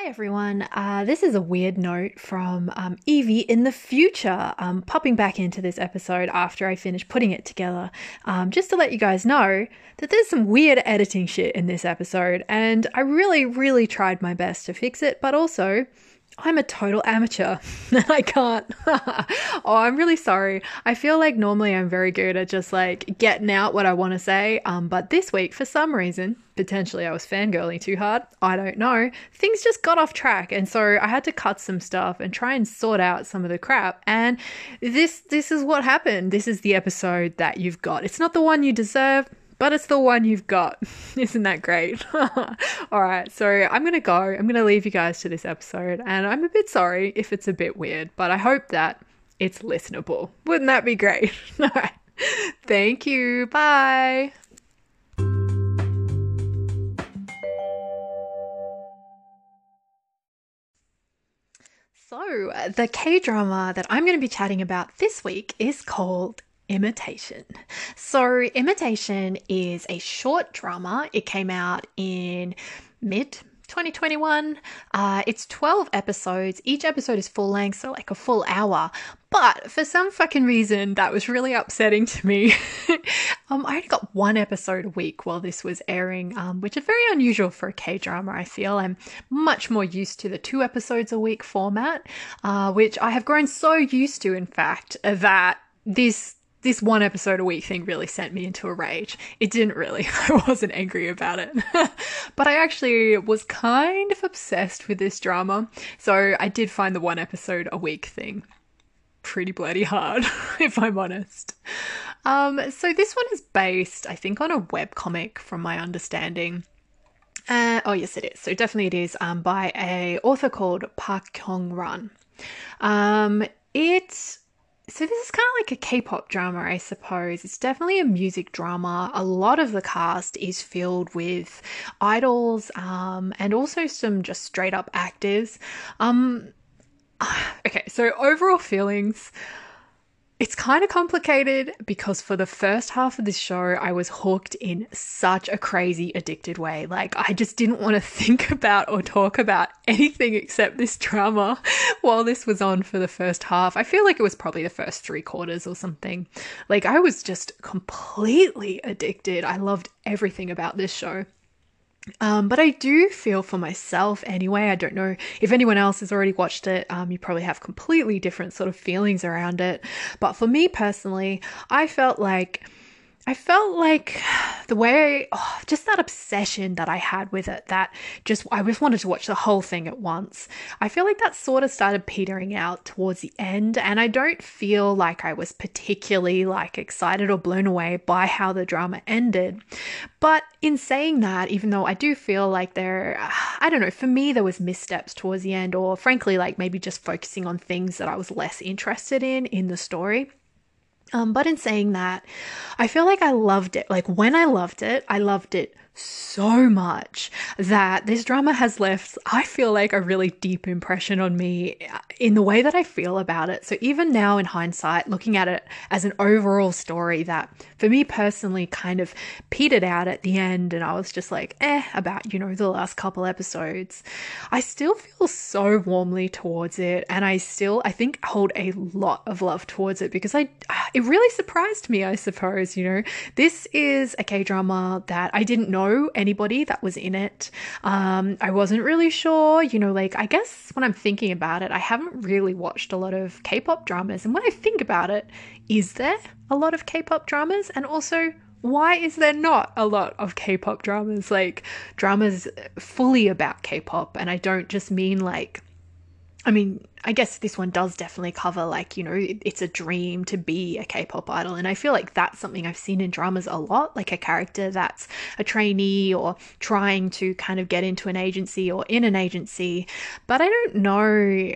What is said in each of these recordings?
Hi everyone. Uh, this is a weird note from um, Evie in the future, um, popping back into this episode after I finish putting it together, um, just to let you guys know that there's some weird editing shit in this episode, and I really, really tried my best to fix it, but also I'm a total amateur and I can't. oh, I'm really sorry. I feel like normally I'm very good at just like getting out what I want to say. Um, but this week, for some reason, potentially I was fangirling too hard. I don't know. Things just got off track, and so I had to cut some stuff and try and sort out some of the crap. And this this is what happened. This is the episode that you've got. It's not the one you deserve but it's the one you've got. Isn't that great? All right, so I'm going to go. I'm going to leave you guys to this episode, and I'm a bit sorry if it's a bit weird, but I hope that it's listenable. Wouldn't that be great? All right. Thank you. Bye. So, uh, the K drama that I'm going to be chatting about this week is called Imitation. So, Imitation is a short drama. It came out in mid 2021. Uh, it's 12 episodes. Each episode is full length, so like a full hour. But for some fucking reason, that was really upsetting to me. um, I only got one episode a week while this was airing, um, which is very unusual for a K drama, I feel. I'm much more used to the two episodes a week format, uh, which I have grown so used to, in fact, that this this one episode a week thing really sent me into a rage. It didn't really. I wasn't angry about it. but I actually was kind of obsessed with this drama. So I did find the one episode a week thing pretty bloody hard, if I'm honest. Um, so this one is based, I think, on a web comic, from my understanding. Uh, oh yes, it is. So definitely it is um, by a author called Park Kyung Ran. Um, it so this is kind of like a K-pop drama, I suppose. It's definitely a music drama. A lot of the cast is filled with idols, um, and also some just straight up actors. Um, okay, so overall feelings. It's kind of complicated because for the first half of this show, I was hooked in such a crazy, addicted way. Like, I just didn't want to think about or talk about anything except this drama while this was on for the first half. I feel like it was probably the first three quarters or something. Like, I was just completely addicted. I loved everything about this show. Um, but I do feel for myself anyway. I don't know if anyone else has already watched it. Um, you probably have completely different sort of feelings around it. But for me personally, I felt like I felt like the way, oh, just that obsession that I had with it, that just, I just wanted to watch the whole thing at once. I feel like that sort of started petering out towards the end, and I don't feel like I was particularly like excited or blown away by how the drama ended. But in saying that, even though I do feel like there, I don't know, for me, there was missteps towards the end, or frankly, like maybe just focusing on things that I was less interested in in the story. Um, but in saying that, I feel like I loved it. Like when I loved it, I loved it so much that this drama has left, I feel like, a really deep impression on me in the way that I feel about it. So, even now in hindsight, looking at it as an overall story that for me personally kind of petered out at the end, and I was just like, eh, about, you know, the last couple episodes, I still feel so warmly towards it. And I still, I think, hold a lot of love towards it because I, it really surprised me, I suppose, you know. This is a K drama that I didn't know know anybody that was in it. Um, I wasn't really sure, you know, like I guess when I'm thinking about it, I haven't really watched a lot of K pop dramas. And when I think about it, is there a lot of K pop dramas? And also, why is there not a lot of K-pop dramas like dramas fully about K-pop and I don't just mean like I mean, I guess this one does definitely cover like, you know, it's a dream to be a K pop idol. And I feel like that's something I've seen in dramas a lot, like a character that's a trainee or trying to kind of get into an agency or in an agency. But I don't know.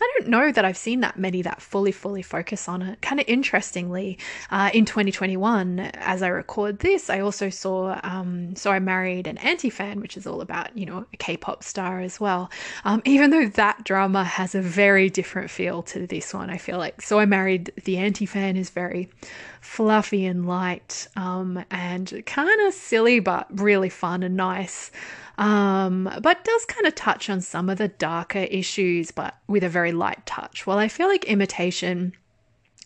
I don't know that I've seen that many that fully, fully focus on it. Kind of interestingly, uh, in 2021, as I record this, I also saw um, So I Married an Anti Fan, which is all about, you know, a K pop star as well. Um, even though that drama has a very different feel to this one, I feel like So I Married the Anti Fan is very fluffy and light um, and kind of silly, but really fun and nice um, but does kind of touch on some of the darker issues, but with a very light touch. Well, I feel like imitation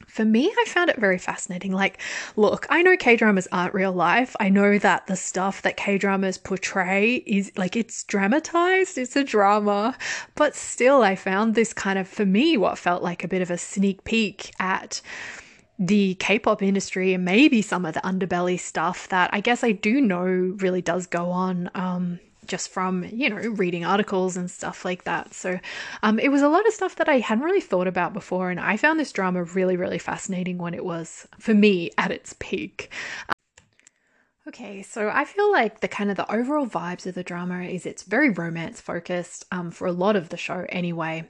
for me, I found it very fascinating. Like, look, I know K dramas aren't real life. I know that the stuff that K dramas portray is like it's dramatized, it's a drama. But still, I found this kind of, for me, what felt like a bit of a sneak peek at the K pop industry and maybe some of the underbelly stuff that I guess I do know really does go on. Um, just from you know reading articles and stuff like that so um, it was a lot of stuff that i hadn't really thought about before and i found this drama really really fascinating when it was for me at its peak Okay, so I feel like the kind of the overall vibes of the drama is it's very romance focused um, for a lot of the show anyway.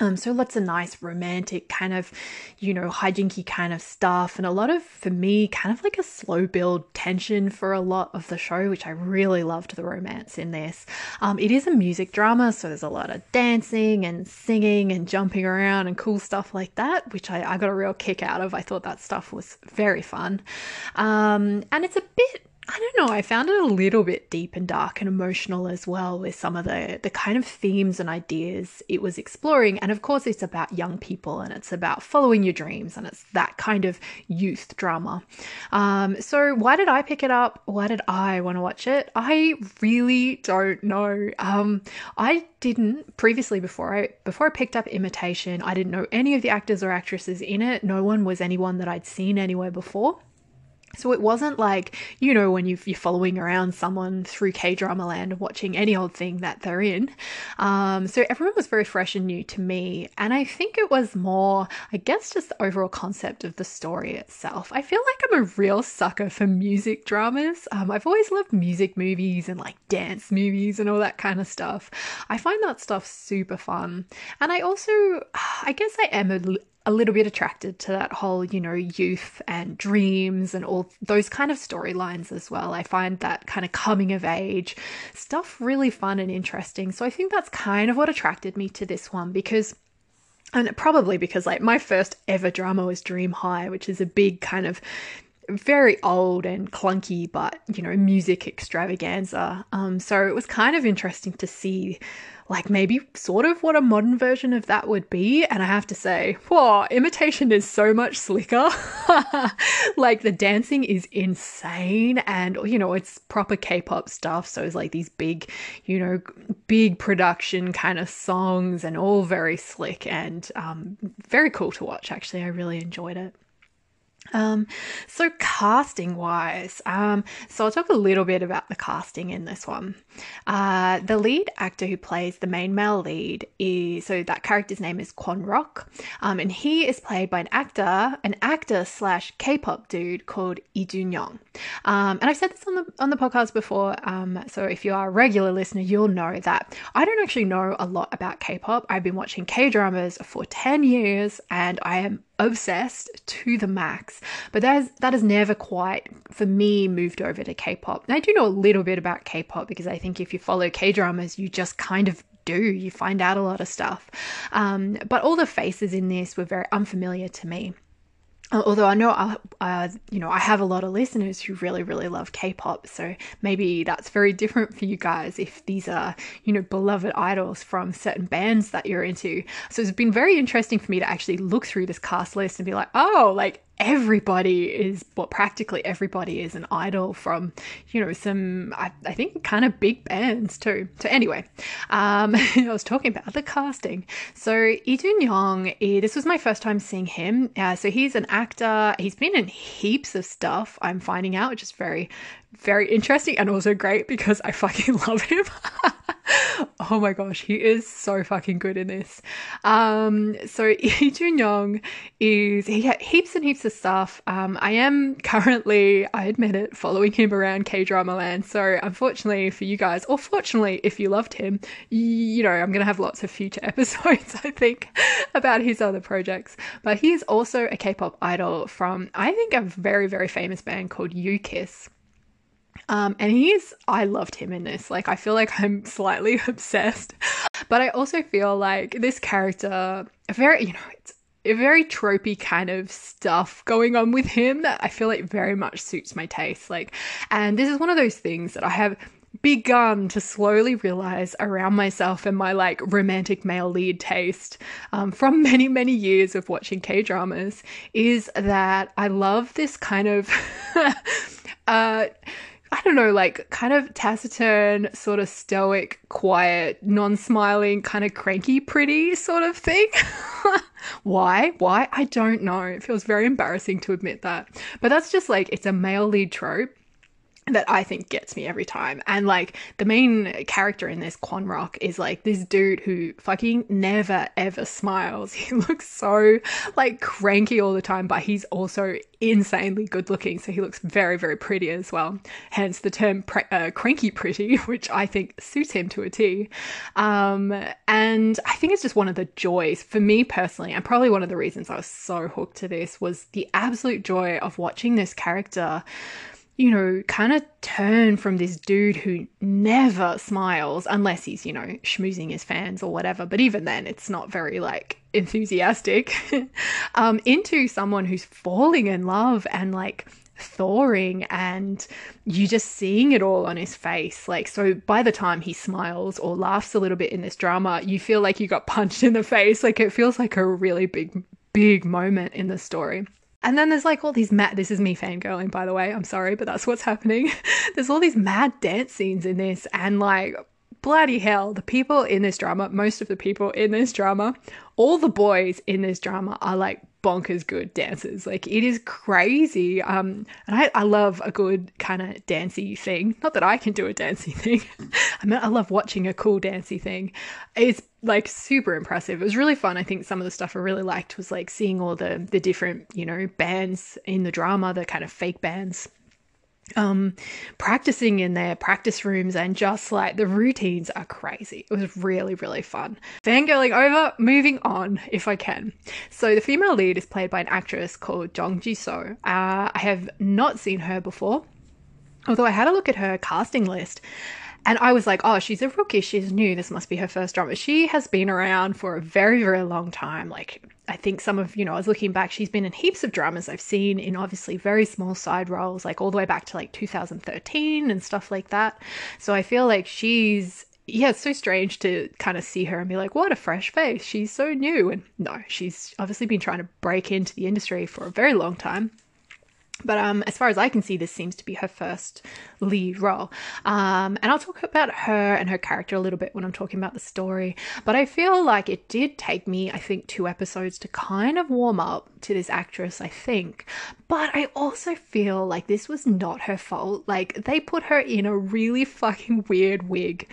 Um, so lots of nice romantic kind of, you know, hijinky kind of stuff, and a lot of, for me, kind of like a slow build tension for a lot of the show, which I really loved the romance in this. Um, it is a music drama, so there's a lot of dancing and singing and jumping around and cool stuff like that, which I, I got a real kick out of. I thought that stuff was very fun. Um, and it's a bit I don't know, I found it a little bit deep and dark and emotional as well with some of the the kind of themes and ideas it was exploring. And of course it's about young people and it's about following your dreams and it's that kind of youth drama. Um, so why did I pick it up? Why did I want to watch it? I really don't know. Um, I didn't previously before I before I picked up Imitation, I didn't know any of the actors or actresses in it. No one was anyone that I'd seen anywhere before. So it wasn't like, you know, when you are following around someone through K drama land and watching any old thing that they're in. Um, so everyone was very fresh and new to me. And I think it was more, I guess, just the overall concept of the story itself. I feel like I'm a real sucker for music dramas. Um, I've always loved music movies and like dance movies and all that kind of stuff. I find that stuff super fun. And I also, I guess I am a a little bit attracted to that whole, you know, youth and dreams and all those kind of storylines as well. I find that kind of coming of age stuff really fun and interesting. So I think that's kind of what attracted me to this one because and probably because like my first ever drama was Dream High, which is a big kind of very old and clunky, but you know, music extravaganza. Um, so it was kind of interesting to see like maybe sort of what a modern version of that would be. And I have to say, whoa, imitation is so much slicker. like the dancing is insane. And, you know, it's proper K pop stuff. So it's like these big, you know, big production kind of songs and all very slick and um, very cool to watch. Actually, I really enjoyed it. Um, so casting wise, um, so I'll talk a little bit about the casting in this one. Uh, the lead actor who plays the main male lead is so that character's name is Kwon Rock, um, and he is played by an actor, an actor slash K-pop dude called Lee Jun Young. Um, and I've said this on the on the podcast before, um, so if you are a regular listener, you'll know that I don't actually know a lot about K-pop. I've been watching K dramas for ten years, and I am obsessed to the max. But that is, that has never quite, for me, moved over to K-pop. I do know a little bit about K-pop because I think if you follow K-dramas, you just kind of do. You find out a lot of stuff. Um, but all the faces in this were very unfamiliar to me although I know I, uh, you know I have a lot of listeners who really really love K-pop, so maybe that's very different for you guys if these are you know beloved idols from certain bands that you're into. So it's been very interesting for me to actually look through this cast list and be like, oh, like everybody is well practically everybody is an idol from you know some i, I think kind of big bands too. So anyway um, i was talking about the casting. So Lee Jun-young eh, this was my first time seeing him. Uh, so he's an actor. He's been in heaps of stuff i'm finding out which is very very interesting and also great because i fucking love him oh my gosh, he is so fucking good in this. Um, so Lee Jun-young is he had heaps and heaps of stuff. Um, I am currently, I admit it, following him around K drama land. So unfortunately for you guys, or fortunately if you loved him, you know I'm gonna have lots of future episodes. I think about his other projects. But he is also a K-pop idol from I think a very very famous band called U-KISS. Um, and he's, I loved him in this. Like, I feel like I'm slightly obsessed, but I also feel like this character, very, you know, it's a very tropey kind of stuff going on with him that I feel like very much suits my taste. Like, and this is one of those things that I have begun to slowly realize around myself and my like romantic male lead taste um, from many many years of watching k dramas is that i love this kind of uh I don't know, like kind of taciturn, sort of stoic, quiet, non smiling, kind of cranky, pretty sort of thing. Why? Why? I don't know. It feels very embarrassing to admit that. But that's just like, it's a male lead trope that I think gets me every time. And like the main character in this Kwon Rock is like this dude who fucking never ever smiles. He looks so like cranky all the time, but he's also insanely good looking. So he looks very very pretty as well. Hence the term pre- uh, cranky pretty, which I think suits him to a T. Um, and I think it's just one of the joys for me personally, and probably one of the reasons I was so hooked to this was the absolute joy of watching this character you know, kind of turn from this dude who never smiles unless he's, you know, schmoozing his fans or whatever. But even then, it's not very like enthusiastic um, into someone who's falling in love and like thawing and you just seeing it all on his face. Like, so by the time he smiles or laughs a little bit in this drama, you feel like you got punched in the face. Like, it feels like a really big, big moment in the story. And then there's like all these mad, this is me fangirling, by the way. I'm sorry, but that's what's happening. there's all these mad dance scenes in this, and like, bloody hell, the people in this drama, most of the people in this drama, all the boys in this drama are like bonkers good dancers. Like it is crazy. Um, and I, I love a good kind of dancey thing. Not that I can do a dancey thing. I mean, I love watching a cool dancey thing. It's like super impressive. It was really fun. I think some of the stuff I really liked was like seeing all the the different, you know, bands in the drama, the kind of fake bands um practicing in their practice rooms and just like the routines are crazy. It was really really fun. Fangirling over moving on if i can. So the female lead is played by an actress called Jung Ji-so. Uh, i have not seen her before although i had a look at her casting list and I was like, oh, she's a rookie. She's new. This must be her first drama. She has been around for a very, very long time. Like, I think some of, you know, I was looking back, she's been in heaps of dramas I've seen in obviously very small side roles, like all the way back to like 2013 and stuff like that. So I feel like she's yeah, it's so strange to kind of see her and be like, what a fresh face. She's so new. And no, she's obviously been trying to break into the industry for a very long time. But um, as far as I can see, this seems to be her first lead role. Um, and I'll talk about her and her character a little bit when I'm talking about the story. But I feel like it did take me, I think, two episodes to kind of warm up to this actress, I think. But I also feel like this was not her fault. Like, they put her in a really fucking weird wig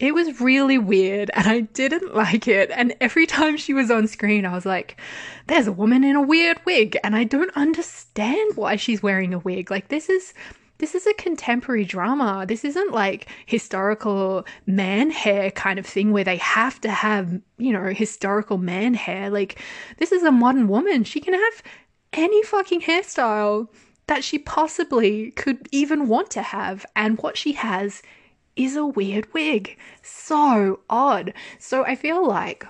it was really weird and I didn't like it. And every time she was on screen, I was like, there's a woman in a weird wig and I don't understand why she's wearing a wig. Like, this is this is a contemporary drama. This isn't like historical man hair kind of thing where they have to have, you know, historical man hair. Like, this is a modern woman. She can have any fucking hairstyle that she possibly could even want to have. And what she has is a weird wig. So odd. So I feel like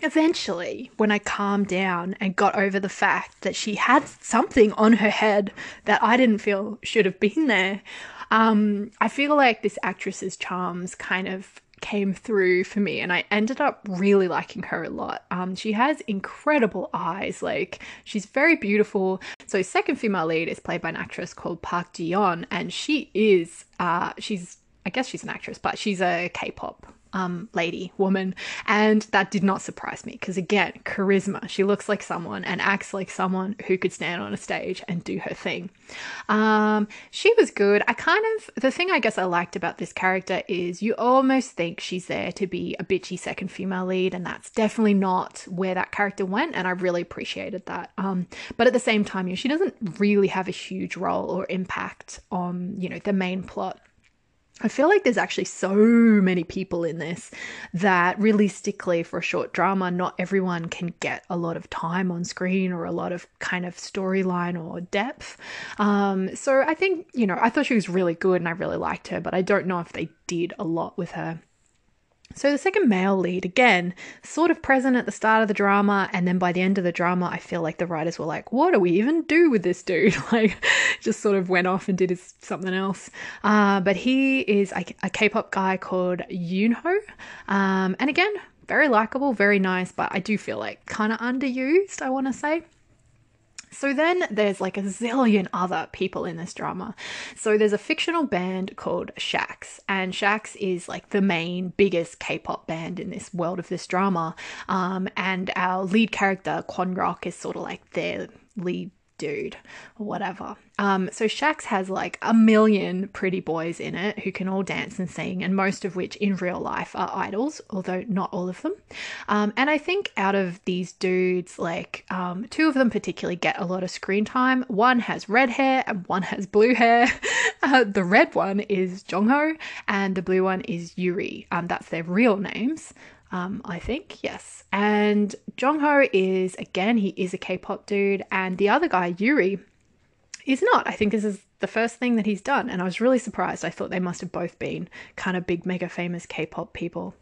eventually, when I calmed down and got over the fact that she had something on her head that I didn't feel should have been there, um, I feel like this actress's charms kind of came through for me and I ended up really liking her a lot. Um, she has incredible eyes, like she's very beautiful. So second female lead is played by an actress called Park Ji-yeon and she is uh she's I guess she's an actress, but she's a K-pop um, lady, woman, and that did not surprise me because again, charisma. She looks like someone and acts like someone who could stand on a stage and do her thing. Um, she was good. I kind of the thing I guess I liked about this character is you almost think she's there to be a bitchy second female lead, and that's definitely not where that character went, and I really appreciated that. Um, but at the same time, you know, she doesn't really have a huge role or impact on you know the main plot I feel like there's actually so many people in this that realistically, for a short drama, not everyone can get a lot of time on screen or a lot of kind of storyline or depth. Um, so I think, you know, I thought she was really good and I really liked her, but I don't know if they did a lot with her. So the second male lead, again, sort of present at the start of the drama, and then by the end of the drama, I feel like the writers were like, "What do we even do with this dude?" like, just sort of went off and did his, something else. Uh, but he is a a K-pop guy called Yunho, um, and again, very likable, very nice, but I do feel like kind of underused. I want to say. So then there's like a zillion other people in this drama. So there's a fictional band called Shax, and Shax is like the main, biggest K pop band in this world of this drama. Um, and our lead character, Kwon Rock, is sort of like their lead dude or whatever. Um, so Shax has like a million pretty boys in it who can all dance and sing, and most of which in real life are idols, although not all of them. Um, and I think out of these dudes, like um, two of them particularly get a lot of screen time. One has red hair and one has blue hair. Uh, the red one is Jongho, and the blue one is Yuri. Um, that's their real names um, I think, yes. And Jongho is, again, he is a K pop dude, and the other guy, Yuri, is not. I think this is the first thing that he's done. And I was really surprised. I thought they must have both been kind of big, mega famous K-pop people.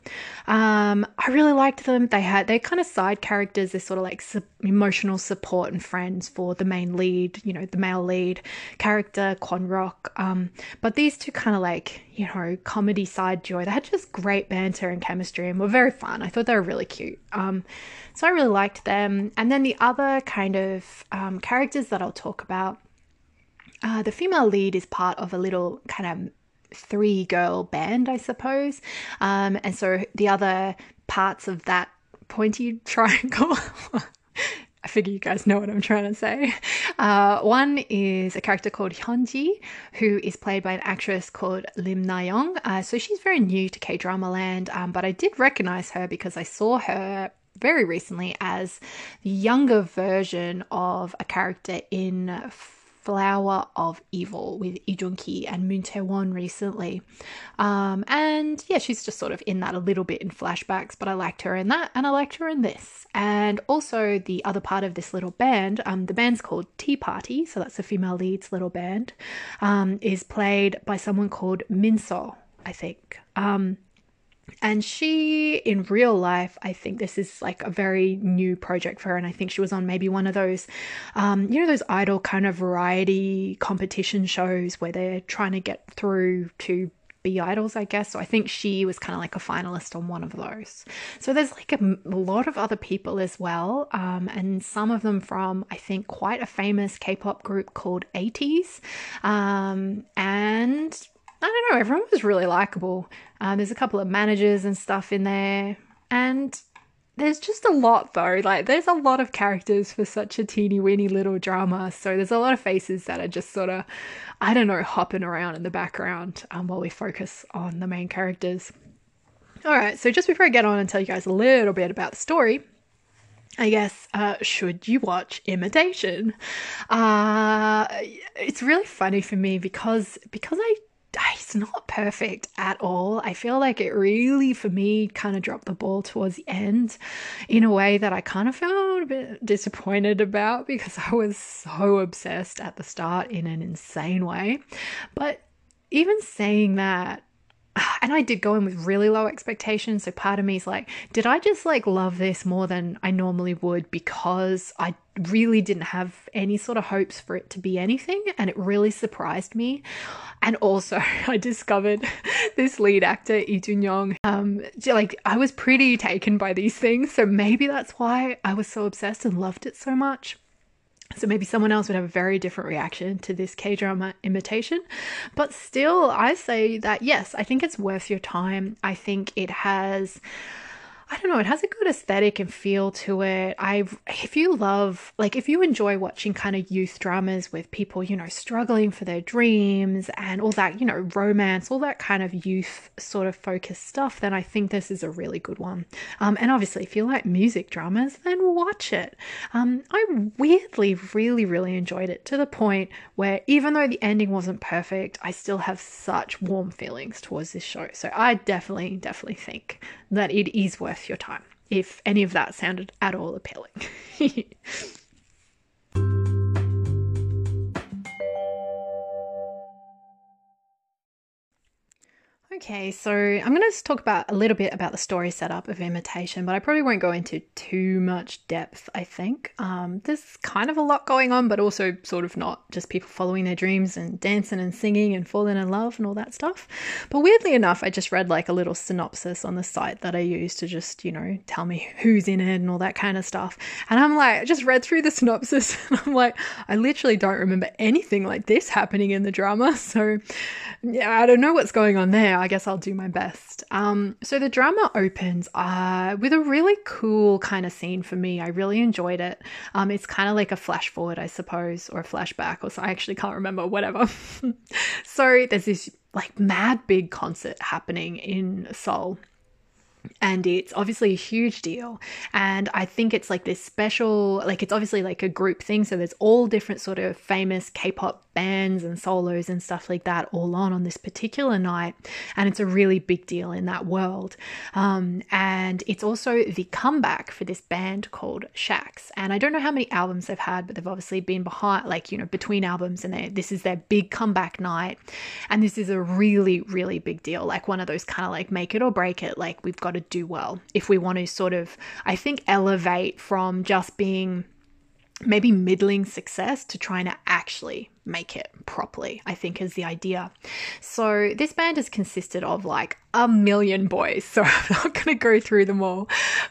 Um, I really liked them. They had they're kind of side characters. They're sort of like su- emotional support and friends for the main lead, you know, the male lead character, Kwon Rock. Um, but these two kind of like you know comedy side joy. They had just great banter and chemistry and were very fun. I thought they were really cute. Um, so I really liked them. And then the other kind of um, characters that I'll talk about uh, the female lead is part of a little kind of three girl band, I suppose. Um, and so the other parts of that pointy triangle. I figure you guys know what I'm trying to say. Uh, one is a character called Hyunji, who is played by an actress called Lim Na Young. Uh, so she's very new to K drama land, um, but I did recognize her because I saw her very recently as the younger version of a character in Flower of Evil with Lee Joon Gi and Moon Chae Won recently. Um, and yeah, she's just sort of in that a little bit in flashbacks, but I liked her in that and I liked her in this. And also the other part of this little band, um, the band's called Tea Party, so that's the female lead's little band, um, is played by someone called Minso, I think. Um, and she, in real life, I think this is like a very new project for her. And I think she was on maybe one of those, um, you know, those idol kind of variety competition shows where they're trying to get through to be idols, I guess. So I think she was kind of like a finalist on one of those. So there's like a, a lot of other people as well, um, and some of them from I think quite a famous K-pop group called ATEEZ, um, and I don't know, everyone was really likable. Um, there's a couple of managers and stuff in there, and there's just a lot though. Like, there's a lot of characters for such a teeny weeny little drama. So, there's a lot of faces that are just sort of, I don't know, hopping around in the background um, while we focus on the main characters. All right, so just before I get on and tell you guys a little bit about the story, I guess, uh, should you watch Imitation? Uh, it's really funny for me because because I it's not perfect at all. I feel like it really, for me, kind of dropped the ball towards the end in a way that I kind of felt a bit disappointed about because I was so obsessed at the start in an insane way. But even saying that, and I did go in with really low expectations. So part of me is like, did I just like love this more than I normally would because I really didn't have any sort of hopes for it to be anything and it really surprised me. And also I discovered this lead actor, Lee Jun-young. Um like I was pretty taken by these things, so maybe that's why I was so obsessed and loved it so much. So maybe someone else would have a very different reaction to this K drama imitation. But still, I say that yes, I think it's worth your time. I think it has I don't know, it has a good aesthetic and feel to it. I've if you love like if you enjoy watching kind of youth dramas with people, you know, struggling for their dreams and all that, you know, romance, all that kind of youth sort of focused stuff, then I think this is a really good one. Um, and obviously if you like music dramas, then watch it. Um, I weirdly really, really enjoyed it to the point where even though the ending wasn't perfect, I still have such warm feelings towards this show. So I definitely, definitely think that it is worth your time if any of that sounded at all appealing. Okay, so I'm going to talk about a little bit about the story setup of Imitation, but I probably won't go into too much depth, I think. Um, there's kind of a lot going on, but also sort of not just people following their dreams and dancing and singing and falling in love and all that stuff. But weirdly enough, I just read like a little synopsis on the site that I use to just, you know, tell me who's in it and all that kind of stuff. And I'm like, I just read through the synopsis and I'm like, I literally don't remember anything like this happening in the drama. So yeah, I don't know what's going on there. Guess I'll do my best. Um, so the drama opens uh, with a really cool kind of scene for me. I really enjoyed it. Um, it's kind of like a flash forward, I suppose, or a flashback, or so. I actually can't remember. Whatever. so there's this like mad big concert happening in Seoul and it's obviously a huge deal and i think it's like this special like it's obviously like a group thing so there's all different sort of famous k-pop bands and solos and stuff like that all on on this particular night. And it's a really big deal in that world. Um, and it's also the comeback for this band called Shax. And i don't know how many albums they've had but they've obviously been behind like you know between albums and this is their big comeback night. And this is a really really big deal. Like one of those kind of like make it or break it like we've got to do well. If we want to sort of, I think, elevate from just being maybe middling success to trying to actually make it properly, I think is the idea. So this band has consisted of like a million boys, so I'm not going to go through them all.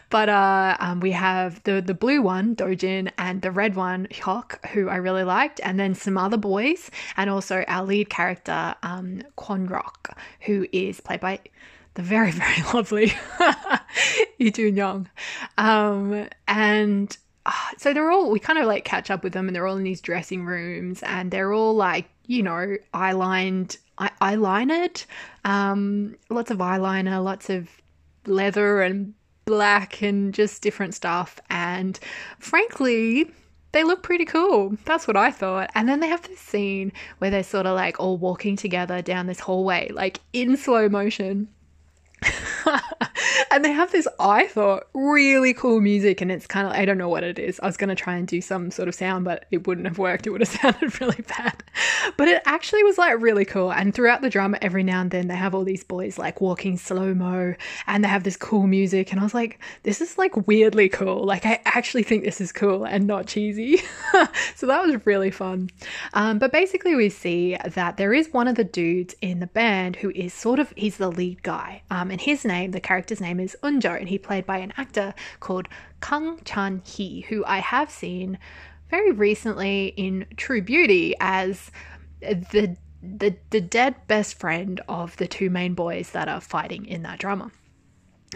But uh, um, we have the the blue one, Dojin, and the red one, Hyuk, who I really liked, and then some other boys, and also our lead character, um, Kwon Rock, who is played by the very, very lovely Lee Jun-young. Um, and so they're all, we kind of like catch up with them and they're all in these dressing rooms and they're all like, you know, eyelined, eye- eyelinered, um, lots of eyeliner, lots of leather and black and just different stuff. And frankly, they look pretty cool. That's what I thought. And then they have this scene where they're sort of like all walking together down this hallway, like in slow motion. and they have this, I thought, really cool music, and it's kind of, I don't know what it is. I was going to try and do some sort of sound, but it wouldn't have worked. It would have sounded really bad. But it actually was like really cool. And throughout the drama, every now and then, they have all these boys like walking slow mo, and they have this cool music. And I was like, this is like weirdly cool. Like, I actually think this is cool and not cheesy. so that was really fun. Um, but basically, we see that there is one of the dudes in the band who is sort of, he's the lead guy. Um, and his name, the character's name is Unjo, and he played by an actor called Kang Chan Hee, who I have seen very recently in True Beauty as the the the dead best friend of the two main boys that are fighting in that drama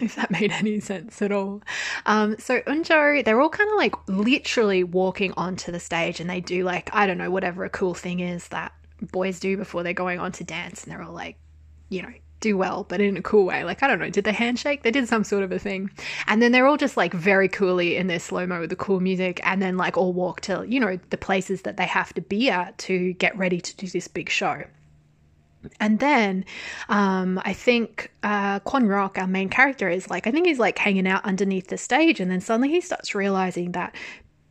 if that made any sense at all. Um, so Unjo, they're all kind of like literally walking onto the stage and they do like, I don't know, whatever a cool thing is that boys do before they're going on to dance and they're all like, you know, do well, but in a cool way. Like, I don't know, did they handshake? They did some sort of a thing. And then they're all just like very coolly in their slow mo with the cool music and then like all walk to, you know, the places that they have to be at to get ready to do this big show. And then um, I think uh, Kwon Rock, our main character, is like, I think he's like hanging out underneath the stage. And then suddenly he starts realizing that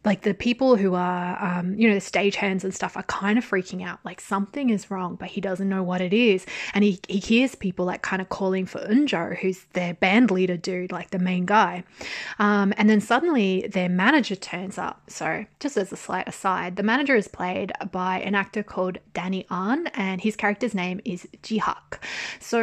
like the people who are um, you know the stagehands and stuff are kind of freaking out. Like something is wrong but he doesn't know what it is. And he, he hears people like kind of calling for unjo who's their band leader dude like the main guy. Um, and then suddenly their manager turns up. So just as a slight aside the manager is played by an actor called Danny Ahn and his character's name is jihak. So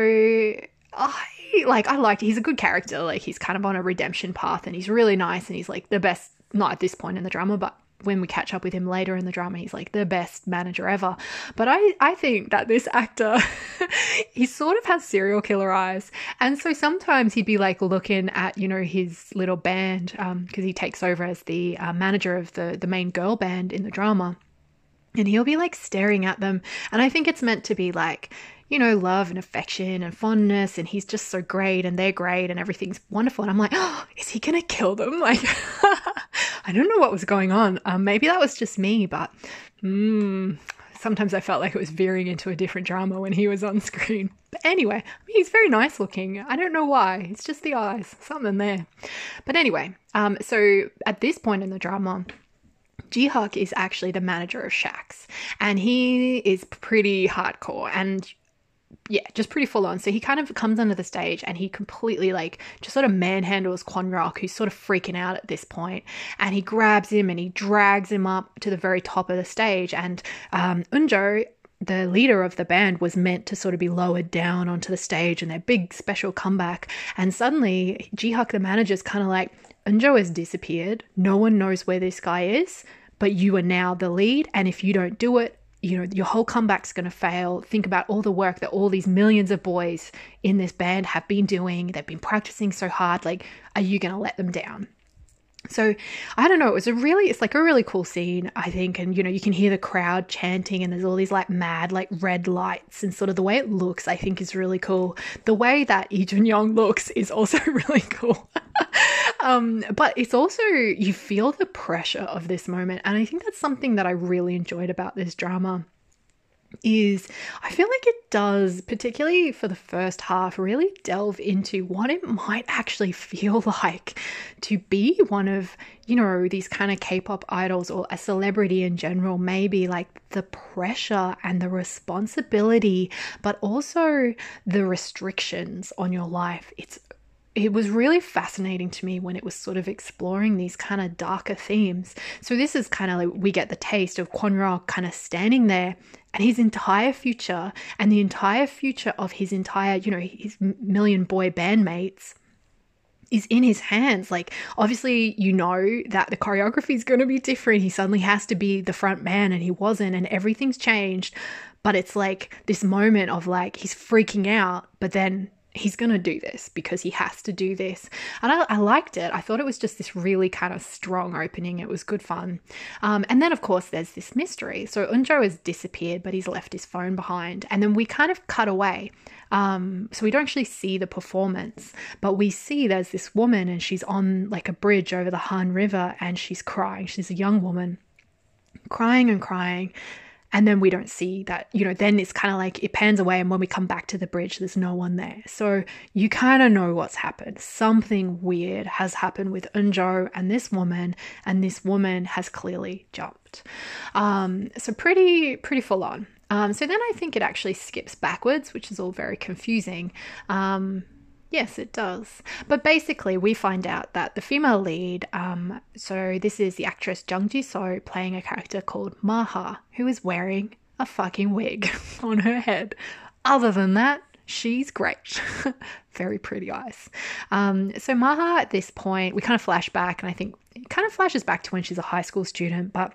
I like I liked he's a good character. Like he's kind of on a redemption path and he's really nice and he's like the best not at this point in the drama, but when we catch up with him later in the drama, he's like the best manager ever. But I, I think that this actor, he sort of has serial killer eyes. And so sometimes he'd be like looking at, you know, his little band, because um, he takes over as the uh, manager of the, the main girl band in the drama. And he'll be like staring at them. And I think it's meant to be like, you know, love and affection and fondness, and he's just so great and they're great and everything's wonderful. And I'm like, oh, is he gonna kill them? Like, I don't know what was going on. Um, maybe that was just me, but mm, sometimes I felt like it was veering into a different drama when he was on screen. But anyway, I mean, he's very nice looking. I don't know why. It's just the eyes, something there. But anyway, um, so at this point in the drama, Jihak is actually the manager of Shax, and he is pretty hardcore. And yeah, just pretty full on. So he kind of comes onto the stage and he completely like just sort of manhandles Kwon Rock, who's sort of freaking out at this point, and he grabs him and he drags him up to the very top of the stage. And um, Unjo, the leader of the band, was meant to sort of be lowered down onto the stage and their big special comeback. And suddenly, Jihak, the manager's kind of like, Unjo has disappeared. No one knows where this guy is, but you are now the lead. And if you don't do it, you know, your whole comeback's going to fail. Think about all the work that all these millions of boys in this band have been doing. They've been practicing so hard. Like, are you going to let them down? So I don't know. It was a really, it's like a really cool scene, I think. And, you know, you can hear the crowd chanting and there's all these like mad, like red lights and sort of the way it looks, I think is really cool. The way that Lee Jun Young looks is also really cool. um, but it's also, you feel the pressure of this moment. And I think that's something that I really enjoyed about this drama is I feel like it does, particularly for the first half, really delve into what it might actually feel like to be one of, you know, these kind of K pop idols or a celebrity in general. Maybe like the pressure and the responsibility, but also the restrictions on your life. It's it was really fascinating to me when it was sort of exploring these kind of darker themes. So this is kind of like we get the taste of Rock kind of standing there and his entire future and the entire future of his entire, you know, his million boy bandmates is in his hands. Like, obviously, you know that the choreography is going to be different. He suddenly has to be the front man, and he wasn't, and everything's changed. But it's like this moment of like he's freaking out, but then he's going to do this because he has to do this. And I, I, liked it. I thought it was just this really kind of strong opening. It was good fun. Um, and then, of course, there's this mystery. So Unjo has disappeared, but he's left his phone behind. And then we kind of cut away. Um, so we don't actually see the performance, but we see there's this woman and she's on like a bridge over the Han River and she's crying. She's a young woman crying and crying and then we don't see that you know then it's kind of like it pans away and when we come back to the bridge there's no one there. So you kind of know what's happened. Something weird has happened with unjo and this woman and this woman has clearly jumped. Um, so pretty pretty full on. Um, so then i think it actually skips backwards which is all very confusing. Um, Yes, it does. But basically, we find out that the female lead, um, so this is the actress Jung Ji So playing a character called Maha, who is wearing a fucking wig on her head. Other than that, she's great. Very pretty eyes. Um, so Maha, at this point, we kind of flash back, and I think it kind of flashes back to when she's a high school student, but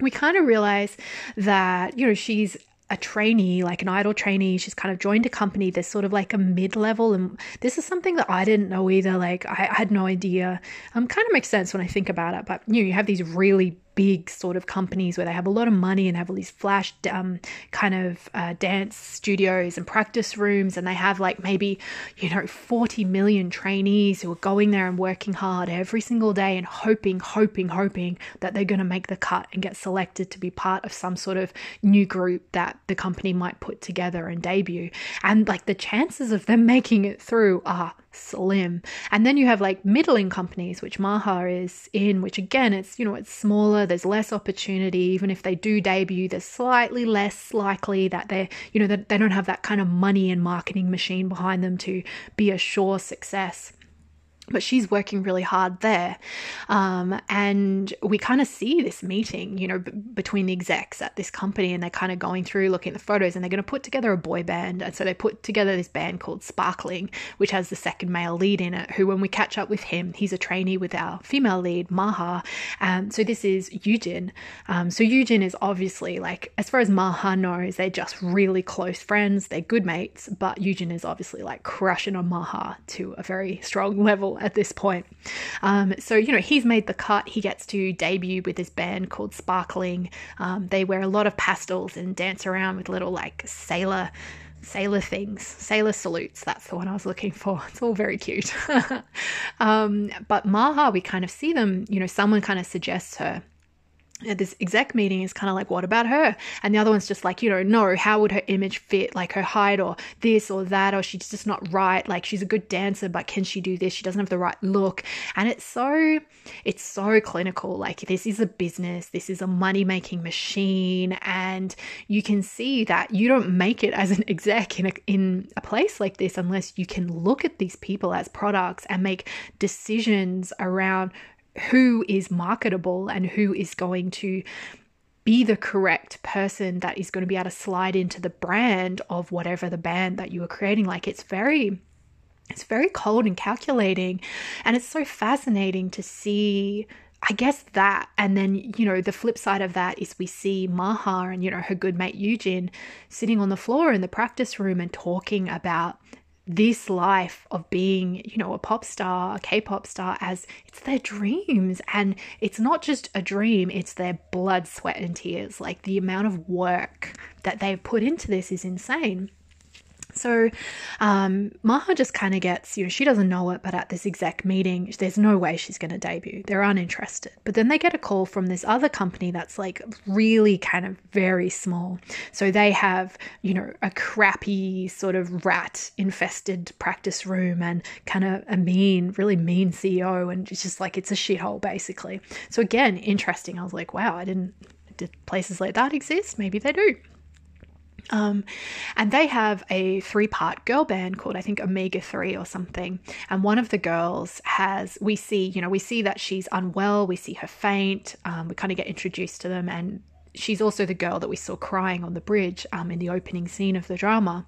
we kind of realize that you know she's a trainee, like an idol trainee. She's kind of joined a company. There's sort of like a mid level. And this is something that I didn't know either. Like, I, I had no idea. Um, kind of makes sense when I think about it. But, you know, you have these really big sort of companies where they have a lot of money and have all these flash um, kind of uh, dance studios and practice rooms, and they have like maybe, you know, 40 million trainees who are going there and working hard every single day and hoping, hoping, hoping that they're going to make the cut and get selected to be part of some sort of new group that the company might put together and debut. And like the chances of them making it through are slim. And then you have like middling companies, which Maha is in, which again, it's, you know, it's smaller, there's less opportunity. Even if they do debut, there's slightly less likely that they're, you know, that they don't have that kind of money and marketing machine behind them to be a sure success but she's working really hard there. Um, and we kind of see this meeting, you know, b- between the execs at this company, and they're kind of going through looking at the photos, and they're going to put together a boy band. And so they put together this band called Sparkling, which has the second male lead in it. Who, when we catch up with him, he's a trainee with our female lead, Maha. Um, so this is Yujin. Um, so Yujin is obviously like, as far as Maha knows, they're just really close friends. They're good mates, but Yujin is obviously like crushing on Maha to a very strong level at this point. Um, so, you know, he's made the cut. He gets to debut with his band called Sparkling. Um, they wear a lot of pastels and dance around with little like sailor sailor things, sailor salutes. That's the one I was looking for. It's all very cute. um, but Maha, we kind of see them, you know, someone kind of suggests her this exec meeting is kind of like, what about her? And the other one's just like, you know, no, how would her image fit? Like her height or this or that, or she's just not right. Like she's a good dancer, but can she do this? She doesn't have the right look. And it's so, it's so clinical. Like this is a business, this is a money making machine. And you can see that you don't make it as an exec in a, in a place like this unless you can look at these people as products and make decisions around who is marketable and who is going to be the correct person that is going to be able to slide into the brand of whatever the band that you are creating. Like it's very it's very cold and calculating and it's so fascinating to see I guess that, and then, you know, the flip side of that is we see Maha and, you know, her good mate Yujin sitting on the floor in the practice room and talking about this life of being, you know, a pop star, a K pop star, as it's their dreams. And it's not just a dream, it's their blood, sweat, and tears. Like the amount of work that they've put into this is insane. So um, Maha just kind of gets, you know, she doesn't know it, but at this exec meeting, there's no way she's going to debut. They're uninterested. But then they get a call from this other company that's like really kind of very small. So they have, you know, a crappy sort of rat infested practice room and kind of a mean, really mean CEO. And it's just like, it's a shithole basically. So again, interesting. I was like, wow, I didn't, did places like that exist? Maybe they do. Um, and they have a three part girl band called, I think, Omega 3 or something. And one of the girls has, we see, you know, we see that she's unwell, we see her faint, um, we kind of get introduced to them, and she's also the girl that we saw crying on the bridge um, in the opening scene of the drama.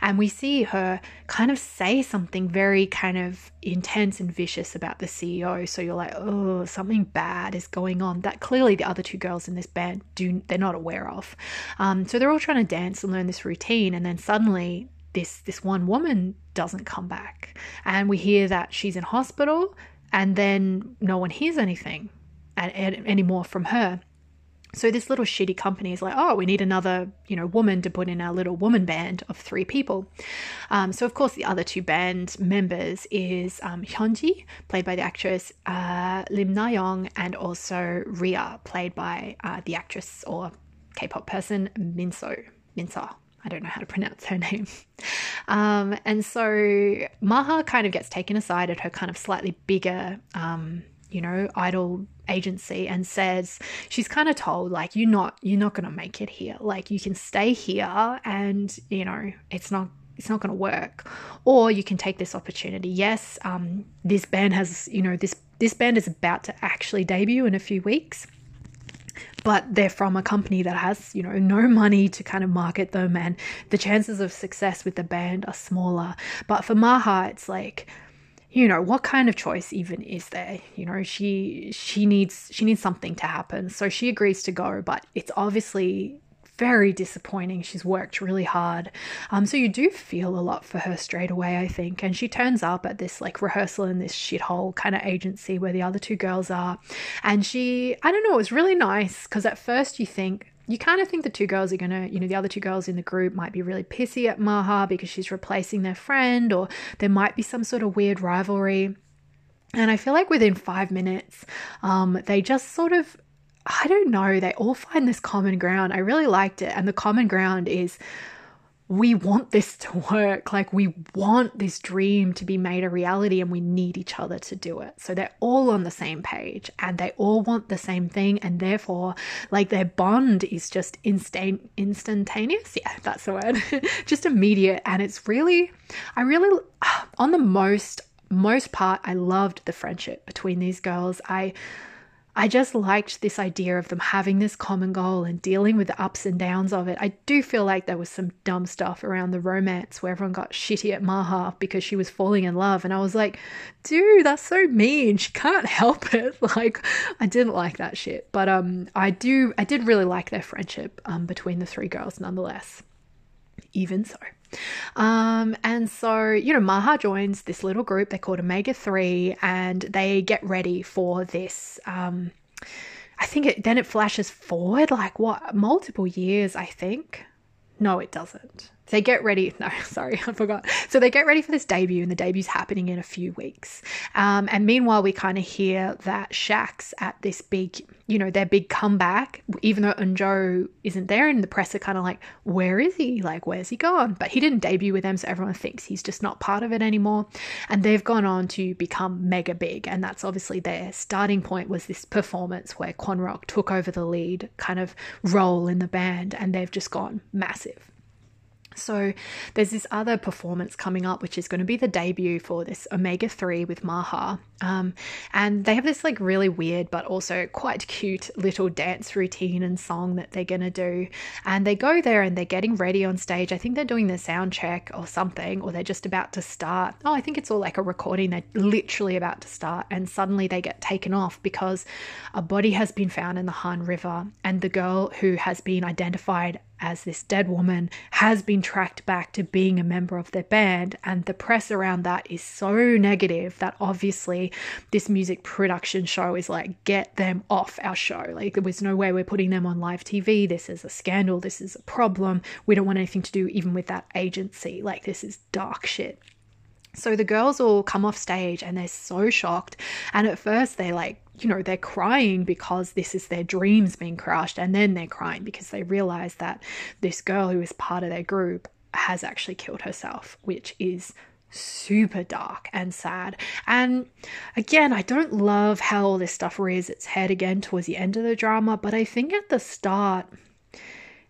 And we see her kind of say something very kind of intense and vicious about the CEO. So you're like, oh, something bad is going on that clearly the other two girls in this band do they're not aware of. Um, so they're all trying to dance and learn this routine, and then suddenly this this one woman doesn't come back, and we hear that she's in hospital, and then no one hears anything anymore from her. So this little shitty company is like, oh, we need another, you know, woman to put in our little woman band of three people. Um, so of course the other two band members is um, Hyunji, played by the actress uh, Lim Na Young, and also Ria, played by uh, the actress or K-pop person Minso Minsa. I don't know how to pronounce her name. Um, and so Maha kind of gets taken aside at her kind of slightly bigger, um, you know, idol agency and says she's kind of told like you're not you're not going to make it here. Like you can stay here and you know it's not it's not going to work. Or you can take this opportunity. Yes um, this band has you know this this band is about to actually debut in a few weeks but they're from a company that has you know no money to kind of market them and the chances of success with the band are smaller. But for maha it's like you know what kind of choice even is there you know she she needs she needs something to happen so she agrees to go but it's obviously very disappointing. She's worked really hard. Um, so you do feel a lot for her straight away, I think. And she turns up at this like rehearsal in this shithole kind of agency where the other two girls are. And she, I don't know, it was really nice because at first you think, you kind of think the two girls are going to, you know, the other two girls in the group might be really pissy at Maha because she's replacing their friend, or there might be some sort of weird rivalry. And I feel like within five minutes, um, they just sort of, I don't know, they all find this common ground. I really liked it. And the common ground is we want this to work. Like, we want this dream to be made a reality and we need each other to do it. So they're all on the same page and they all want the same thing. And therefore, like, their bond is just instant, instantaneous. Yeah, that's the word. just immediate. And it's really, I really, on the most, most part, I loved the friendship between these girls. I, I just liked this idea of them having this common goal and dealing with the ups and downs of it. I do feel like there was some dumb stuff around the romance where everyone got shitty at Maha because she was falling in love. And I was like, dude, that's so mean. She can't help it. Like, I didn't like that shit. But um, I do, I did really like their friendship um, between the three girls nonetheless. Even so. Um, and so, you know, Maha joins this little group they're called Omega 3 and they get ready for this. Um, I think it then it flashes forward like what multiple years, I think. No, it doesn't. They get ready. No, sorry, I forgot. So they get ready for this debut, and the debut's happening in a few weeks. Um, and meanwhile, we kind of hear that Shax at this big, you know, their big comeback, even though Eunjo isn't there, and the press are kind of like, where is he? Like, where's he gone? But he didn't debut with them, so everyone thinks he's just not part of it anymore. And they've gone on to become mega big, and that's obviously their starting point was this performance where Kwon Rock took over the lead kind of role in the band, and they've just gone massive. So there's this other performance coming up, which is going to be the debut for this Omega 3 with Maha. Um, and they have this like really weird, but also quite cute little dance routine and song that they're going to do. And they go there and they're getting ready on stage. I think they're doing the sound check or something, or they're just about to start. Oh, I think it's all like a recording. They're literally about to start. And suddenly they get taken off because a body has been found in the Han River. And the girl who has been identified as this dead woman has been tracked back to being a member of their band. And the press around that is so negative that obviously this music production show is like, get them off our show. Like, there was no way we're putting them on live TV. This is a scandal. This is a problem. We don't want anything to do even with that agency. Like, this is dark shit. So the girls all come off stage and they're so shocked. And at first, they're like, you know, they're crying because this is their dreams being crushed. And then they're crying because they realize that this girl who is part of their group has actually killed herself, which is super dark and sad. And again, I don't love how all this stuff rears its head again towards the end of the drama, but I think at the start,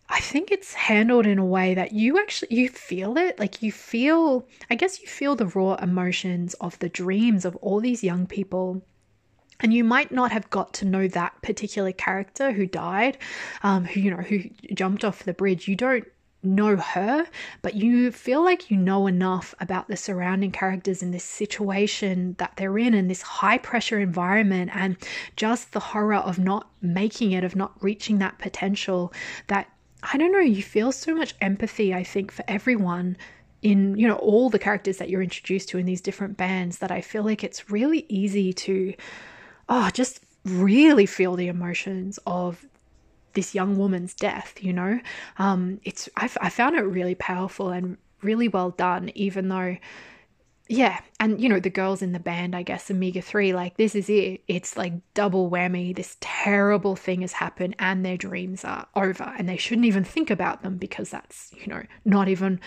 I think it's handled in a way that you actually you feel it like you feel I guess you feel the raw emotions of the dreams of all these young people and you might not have got to know that particular character who died um, who you know who jumped off the bridge. You don't know her but you feel like you know enough about the surrounding characters in this situation that they're in in this high pressure environment and just the horror of not making it of not reaching that potential that I don't know, you feel so much empathy, I think, for everyone in, you know, all the characters that you're introduced to in these different bands that I feel like it's really easy to, oh, just really feel the emotions of this young woman's death, you know? Um, it's, I, found it really powerful and really well done, even though yeah, and you know, the girls in the band, I guess, Omega 3, like this is it. It's like double whammy. This terrible thing has happened and their dreams are over and they shouldn't even think about them because that's, you know, not even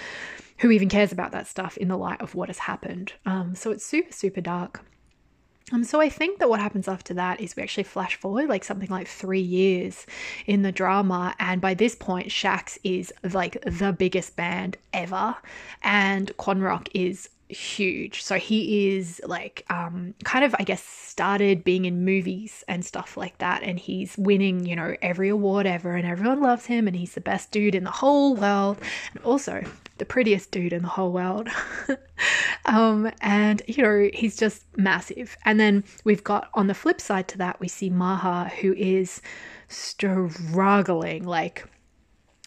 who even cares about that stuff in the light of what has happened. Um, so it's super, super dark. Um, so I think that what happens after that is we actually flash forward like something like three years in the drama, and by this point, Shax is like the biggest band ever, and Kwon Rock is huge. So he is like um kind of I guess started being in movies and stuff like that and he's winning, you know, every award ever and everyone loves him and he's the best dude in the whole world and also the prettiest dude in the whole world. um and you know, he's just massive. And then we've got on the flip side to that we see Maha who is struggling like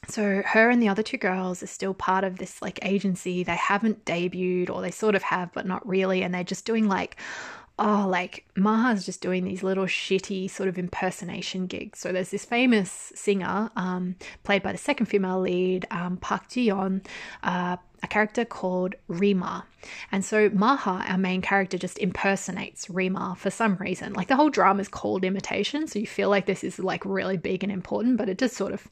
so her and the other two girls are still part of this like agency. They haven't debuted, or they sort of have, but not really. And they're just doing like, oh, like Maha's just doing these little shitty sort of impersonation gigs. So there's this famous singer, um, played by the second female lead, um, Park Ji Yeon, uh, a character called Rima. And so Maha, our main character, just impersonates Rima for some reason. Like the whole drama is called imitation, so you feel like this is like really big and important, but it just sort of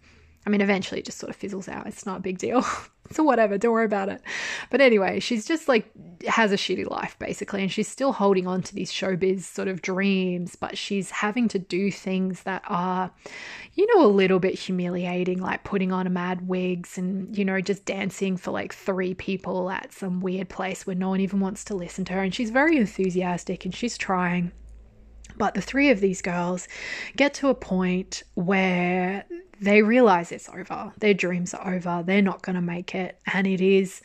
I mean, eventually it just sort of fizzles out. It's not a big deal. so whatever, don't worry about it. But anyway, she's just like has a shitty life basically, and she's still holding on to these showbiz sort of dreams, but she's having to do things that are, you know, a little bit humiliating, like putting on a mad wigs and, you know, just dancing for like three people at some weird place where no one even wants to listen to her. And she's very enthusiastic and she's trying. But the three of these girls get to a point where they realize it's over. Their dreams are over. They're not going to make it. And it is.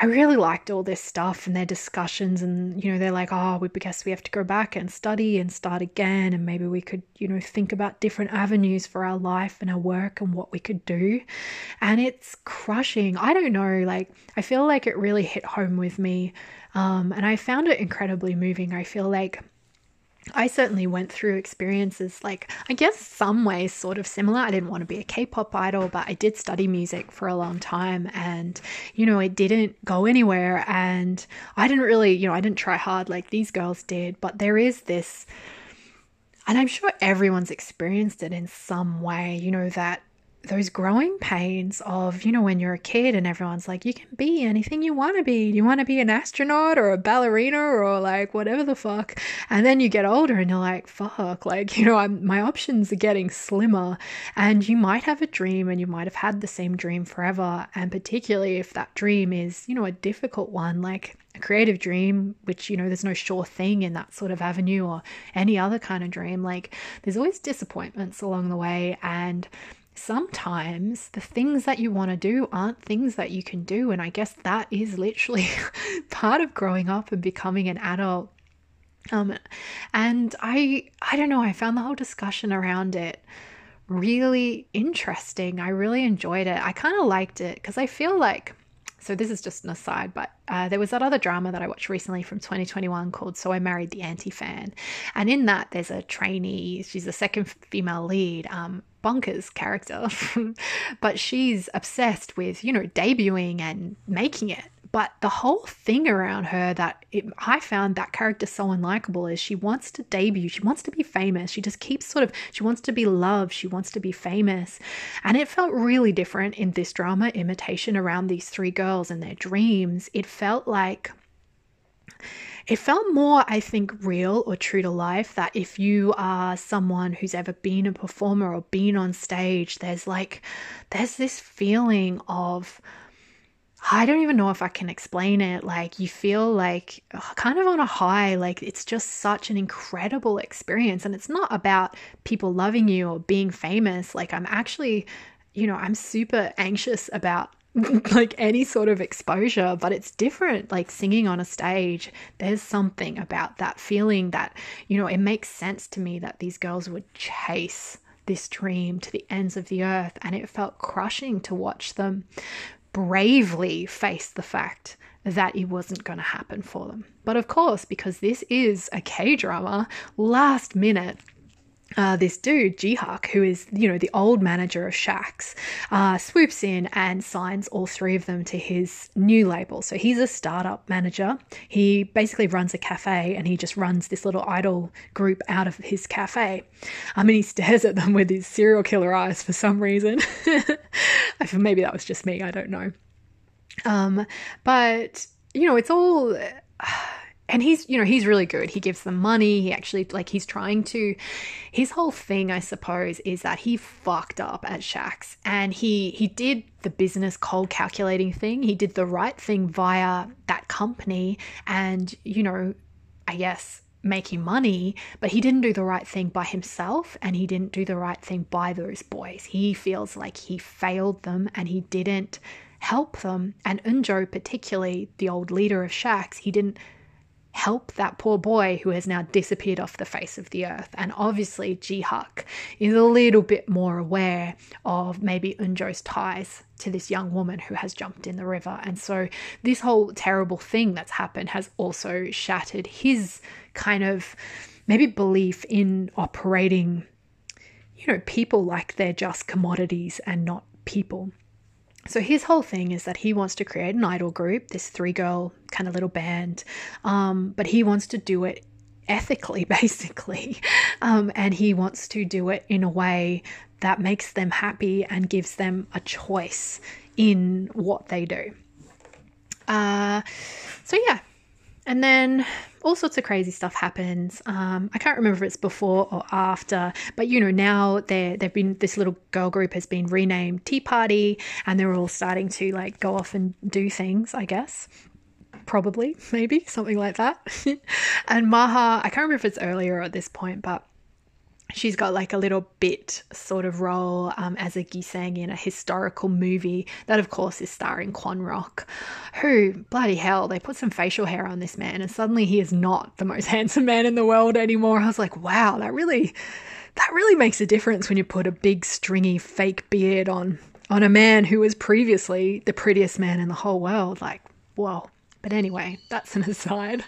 I really liked all this stuff and their discussions, and you know, they're like, oh, we guess we have to go back and study and start again, and maybe we could, you know, think about different avenues for our life and our work and what we could do. And it's crushing. I don't know, like, I feel like it really hit home with me, um, and I found it incredibly moving. I feel like I certainly went through experiences like, I guess, some ways sort of similar. I didn't want to be a K pop idol, but I did study music for a long time and, you know, it didn't go anywhere. And I didn't really, you know, I didn't try hard like these girls did, but there is this. And I'm sure everyone's experienced it in some way, you know, that those growing pains of, you know, when you're a kid and everyone's like, you can be anything you want to be. You want to be an astronaut or a ballerina or like whatever the fuck. And then you get older and you're like, fuck, like, you know, I'm, my options are getting slimmer. And you might have a dream and you might have had the same dream forever. And particularly if that dream is, you know, a difficult one, like a creative dream, which, you know, there's no sure thing in that sort of avenue or any other kind of dream, like, there's always disappointments along the way. And, sometimes the things that you want to do aren't things that you can do. And I guess that is literally part of growing up and becoming an adult. Um, and I, I don't know, I found the whole discussion around it really interesting. I really enjoyed it. I kind of liked it because I feel like so this is just an aside, but uh, there was that other drama that I watched recently from 2021 called So I Married the Anti Fan. And in that, there's a trainee, she's the second female lead, um, bonkers character, but she's obsessed with, you know, debuting and making it. But the whole thing around her that it, I found that character so unlikable is she wants to debut, she wants to be famous. She just keeps sort of, she wants to be loved, she wants to be famous. And it felt really different in this drama, Imitation, around these three girls and their dreams. It felt like it felt more, I think, real or true to life that if you are someone who's ever been a performer or been on stage, there's like, there's this feeling of, I don't even know if I can explain it. Like, you feel like kind of on a high, like, it's just such an incredible experience. And it's not about people loving you or being famous. Like, I'm actually, you know, I'm super anxious about like any sort of exposure, but it's different. Like singing on a stage, there's something about that feeling that, you know, it makes sense to me that these girls would chase this dream to the ends of the earth. And it felt crushing to watch them bravely face the fact that it wasn't going to happen for them. But of course, because this is a K drama, last minute, uh, this dude, Jihak, who is, you know, the old manager of Shax, uh, swoops in and signs all three of them to his new label. So he's a startup manager. He basically runs a cafe and he just runs this little idol group out of his cafe. I mean, he stares at them with his serial killer eyes for some reason. Maybe that was just me, I don't know. Um, but, you know, it's all. Uh, and he's you know he's really good. He gives them money. He actually like he's trying to. His whole thing i suppose is that he fucked up at Shax and he he did the business cold calculating thing. He did the right thing via that company and you know i guess making money. But he didn't do the right thing by himself and he didn't do the right thing by those boys. He feels like he failed them and he didn't help them. And Eunjo, particularly the old leader of Shax he didn't help that poor boy who has now disappeared off the face of the earth. And obviously, Jihak is a little bit more aware of maybe Eunjo's ties to this young woman who has jumped in the river. And so, this whole terrible thing that's happened has also shattered his kind of maybe belief in operating, you know, people like they're just commodities and not people. So his whole thing is that he wants to create an idol group, this three girl kind of little band, um, but he wants to do it ethically, basically. Um, and he wants to do it in a way that makes them happy and gives them a choice in what they do. Uh, so, yeah. And then all sorts of crazy stuff happens. Um, I can't remember if it's before or after, but you know now they they've been this little girl group has been renamed Tea Party, and they're all starting to like go off and do things. I guess probably maybe something like that. and Maha, I can't remember if it's earlier or at this point, but she's got like a little bit sort of role um, as a Gisaeng in a historical movie that, of course, is starring Kwon Rock, who, bloody hell, they put some facial hair on this man and suddenly he is not the most handsome man in the world anymore. I was like, wow, that really, that really makes a difference when you put a big stringy fake beard on on a man who was previously the prettiest man in the whole world. Like, whoa. But anyway, that's an aside.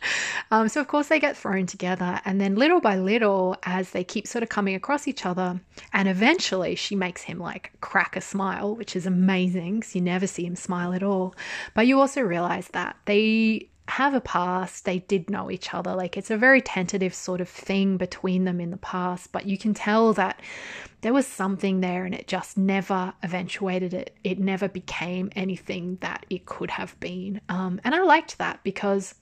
Um, so, of course, they get thrown together. And then, little by little, as they keep sort of coming across each other, and eventually she makes him like crack a smile, which is amazing because you never see him smile at all. But you also realize that they have a past, they did know each other. Like it's a very tentative sort of thing between them in the past, but you can tell that there was something there and it just never eventuated it. It never became anything that it could have been. Um, and I liked that because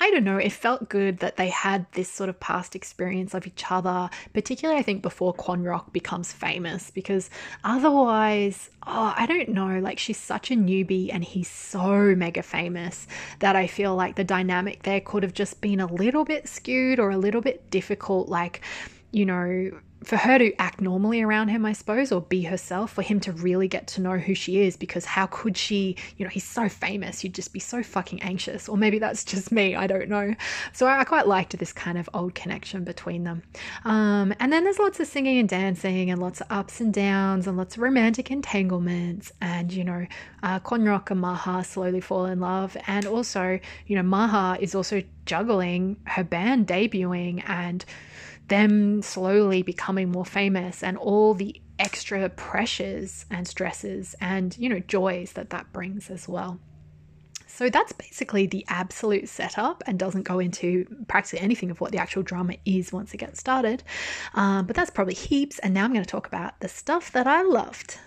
I don't know, it felt good that they had this sort of past experience of each other, particularly I think before Kwon Rock becomes famous, because otherwise, oh, I don't know, like she's such a newbie and he's so mega famous that I feel like the dynamic there could have just been a little bit skewed or a little bit difficult. Like, you know, for her to act normally around him, I suppose, or be herself, for him to really get to know who she is, because how could she, you know, he's so famous, you'd just be so fucking anxious. Or maybe that's just me, I don't know. So I, quite liked this kind of old connection between them. Um, and then there's lots of singing and dancing, and lots of ups and downs, and lots of romantic entanglements, and, you know, uh, Kwon and Maha slowly fall in love. And also, you know, Maha is also juggling her band debuting and them slowly becoming more famous and all the extra pressures and stresses and you know joys that that brings as well so that's basically the absolute setup and doesn't go into practically anything of what the actual drama is once it gets started. Um, but that's probably heaps. And now I'm going to talk about the stuff that I loved.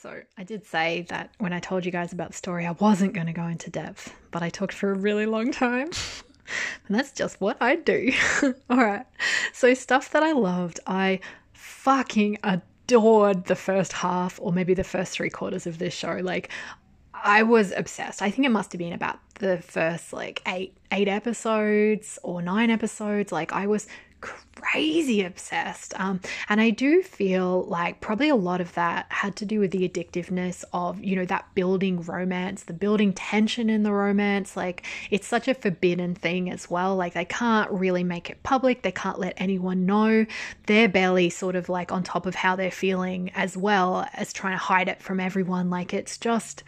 So I did say that when I told you guys about the story, I wasn't going to go into depth, but I talked for a really long time. and that's just what I do. All right. So, stuff that I loved, I fucking adored the first half or maybe the first three quarters of this show. Like, I was obsessed. I think it must have been about the first like eight eight episodes or nine episodes. Like I was crazy obsessed. Um, and I do feel like probably a lot of that had to do with the addictiveness of, you know, that building romance, the building tension in the romance. Like, it's such a forbidden thing as well. Like, they can't really make it public, they can't let anyone know. They're barely sort of like on top of how they're feeling as well as trying to hide it from everyone. Like, it's just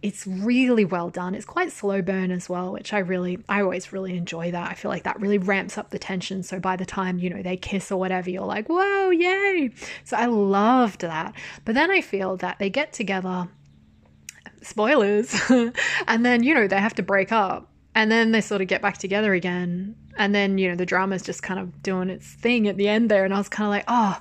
it's really well done. It's quite slow burn as well, which I really, I always really enjoy that. I feel like that really ramps up the tension. So by the time, you know, they kiss or whatever, you're like, whoa, yay. So I loved that. But then I feel that they get together, spoilers, and then, you know, they have to break up and then they sort of get back together again. And then you know the drama's just kind of doing its thing at the end there. And i was kind of like oh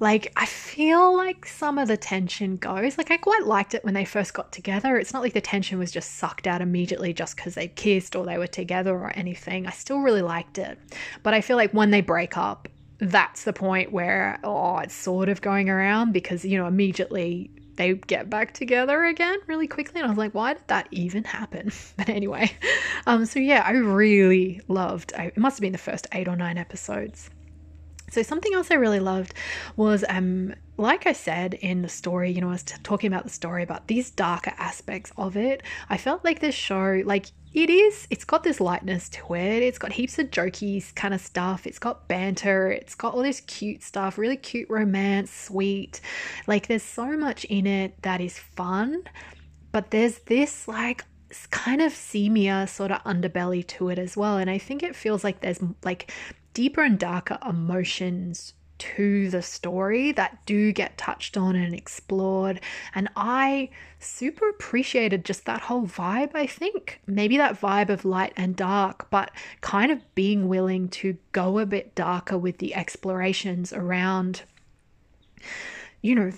like i feel like some of the tension goes. Like i quite liked it when they first got together. It's not like the tension was just sucked out immediately just because they kissed or they were together or anything. I still really liked it. But i feel like when they break up that's the point where oh it's sort of going around because you know immediately they get back together again really quickly. And I was like, why did that even happen? But anyway, um, so yeah, I really loved, it must have been the first eight or nine episodes. So something else I really loved was um like I said in the story, you know, I was t- talking about the story about these darker aspects of it. I felt like this show like it is it's got this lightness to it. It's got heaps of jokey kind of stuff. It's got banter. It's got all this cute stuff, really cute romance, sweet. Like there's so much in it that is fun, but there's this like kind of seamier sort of underbelly to it as well. And I think it feels like there's like deeper and darker emotions to the story that do get touched on and explored. And I super appreciated just that whole vibe, I think. Maybe that vibe of light and dark, but kind of being willing to go a bit darker with the explorations around you know,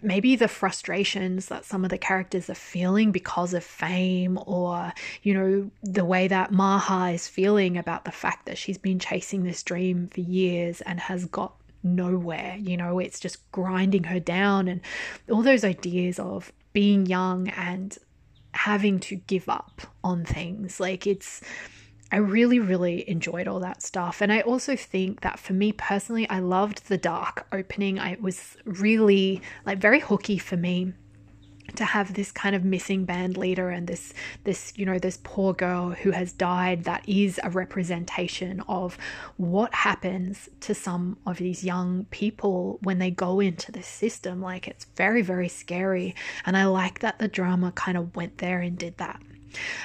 maybe the frustrations that some of the characters are feeling because of fame, or, you know, the way that Maha is feeling about the fact that she's been chasing this dream for years and has got nowhere. You know, it's just grinding her down, and all those ideas of being young and having to give up on things. Like, it's I really, really enjoyed all that stuff. And I also think that for me personally, I loved the dark opening. I was really like very hooky for me to have this kind of missing band leader and this this you know this poor girl who has died that is a representation of what happens to some of these young people when they go into this system like it's very very scary and i like that the drama kind of went there and did that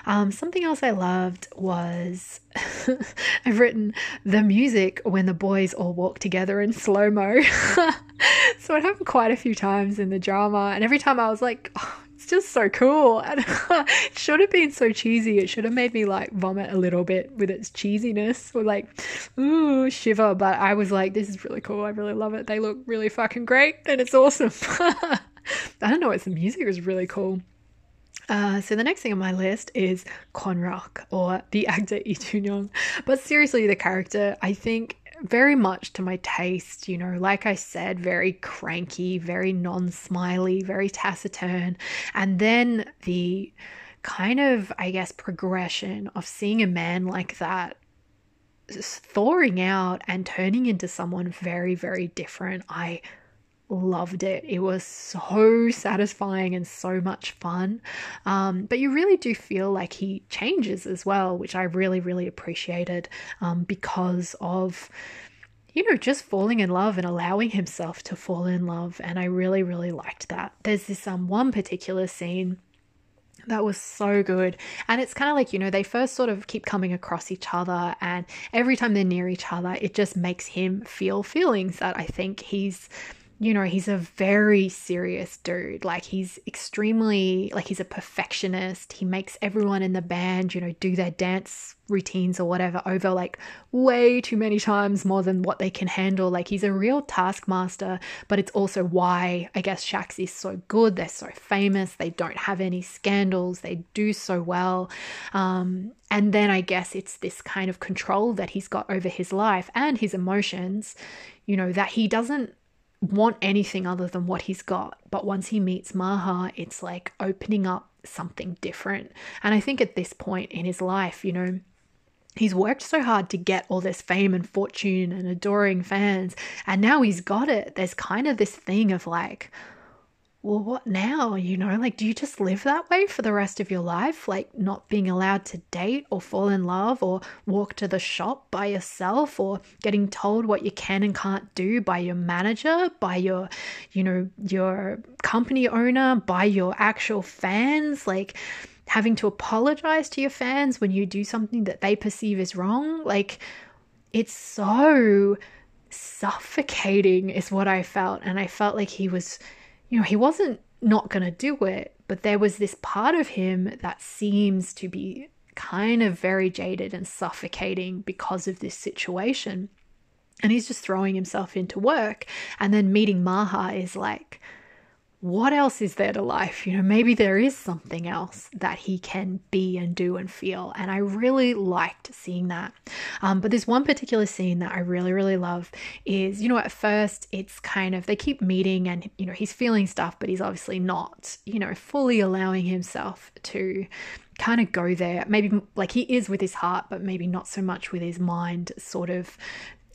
um, something else I loved was I've written the music when the boys all walk together in slow mo. so it happened quite a few times in the drama, and every time I was like, oh, it's just so cool. And it should have been so cheesy. It should have made me like vomit a little bit with its cheesiness or like, ooh, shiver. But I was like, this is really cool. I really love it. They look really fucking great and it's awesome. I don't know, it's the music was really cool. Uh, so the next thing on my list is Kwon Rock or the actor Young. But seriously, the character, I think very much to my taste, you know, like I said, very cranky, very non-smiley, very taciturn. And then the kind of, I guess, progression of seeing a man like that thawing out and turning into someone very, very different. I loved it. It was so satisfying and so much fun. Um, but you really do feel like he changes as well, which I really, really appreciated um, because of you know, just falling in love and allowing himself to fall in love. And I really, really liked that. There's this um one particular scene that was so good. And it's kind of like, you know, they first sort of keep coming across each other, and every time they're near each other, it just makes him feel feelings that I think he's you know, he's a very serious dude. Like, he's extremely, like, he's a perfectionist. He makes everyone in the band, you know, do their dance routines or whatever over like way too many times more than what they can handle. Like, he's a real taskmaster, but it's also why I guess Shax is so good. They're so famous. They don't have any scandals. They do so well. Um, and then I guess it's this kind of control that he's got over his life and his emotions, you know, that he doesn't want anything other than what he's got. But once he meets Maha, it's like opening up something different. And I think at this point in his life, you know, he's worked so hard to get all this fame and fortune and adoring fans. And now he's got it. There's kind of this thing of like, well, what now? You know, like, do you just live that way for the rest of your life? Like, not being allowed to date or fall in love or walk to the shop by yourself or getting told what you can and can't do by your manager, by your, you know, your company owner, by your actual fans? Like, having to apologize to your fans when you do something that they perceive as wrong? Like, it's so suffocating, is what I felt. And I felt like he was you know, he wasn't not going to do it, but there was this part of him that seems to be kind of very jaded and suffocating because of this situation. And he's just throwing himself into work. And then meeting Maha is like, what else is there to life? You know, maybe there is something else that he can be and do and feel. And I really liked seeing that. Um, but there's one particular scene that I really, really love is, you know, at first it's kind of, they keep meeting and, you know, he's feeling stuff, but he's obviously not, you know, fully allowing himself to kind of go there. Maybe like he is with his heart, but maybe not so much with his mind, sort of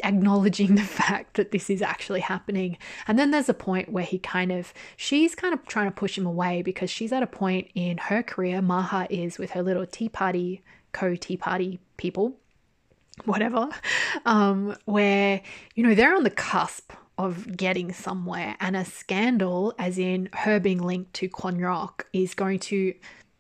acknowledging the fact that this is actually happening. And then there's a point where he kind of, she's kind of trying to push him away because she's at a point in her career, Maha is with her little tea party, co tea party people, whatever, um, where, you know, they're on the cusp of getting somewhere. And a scandal, as in her being linked to Kwon Rock, is going to,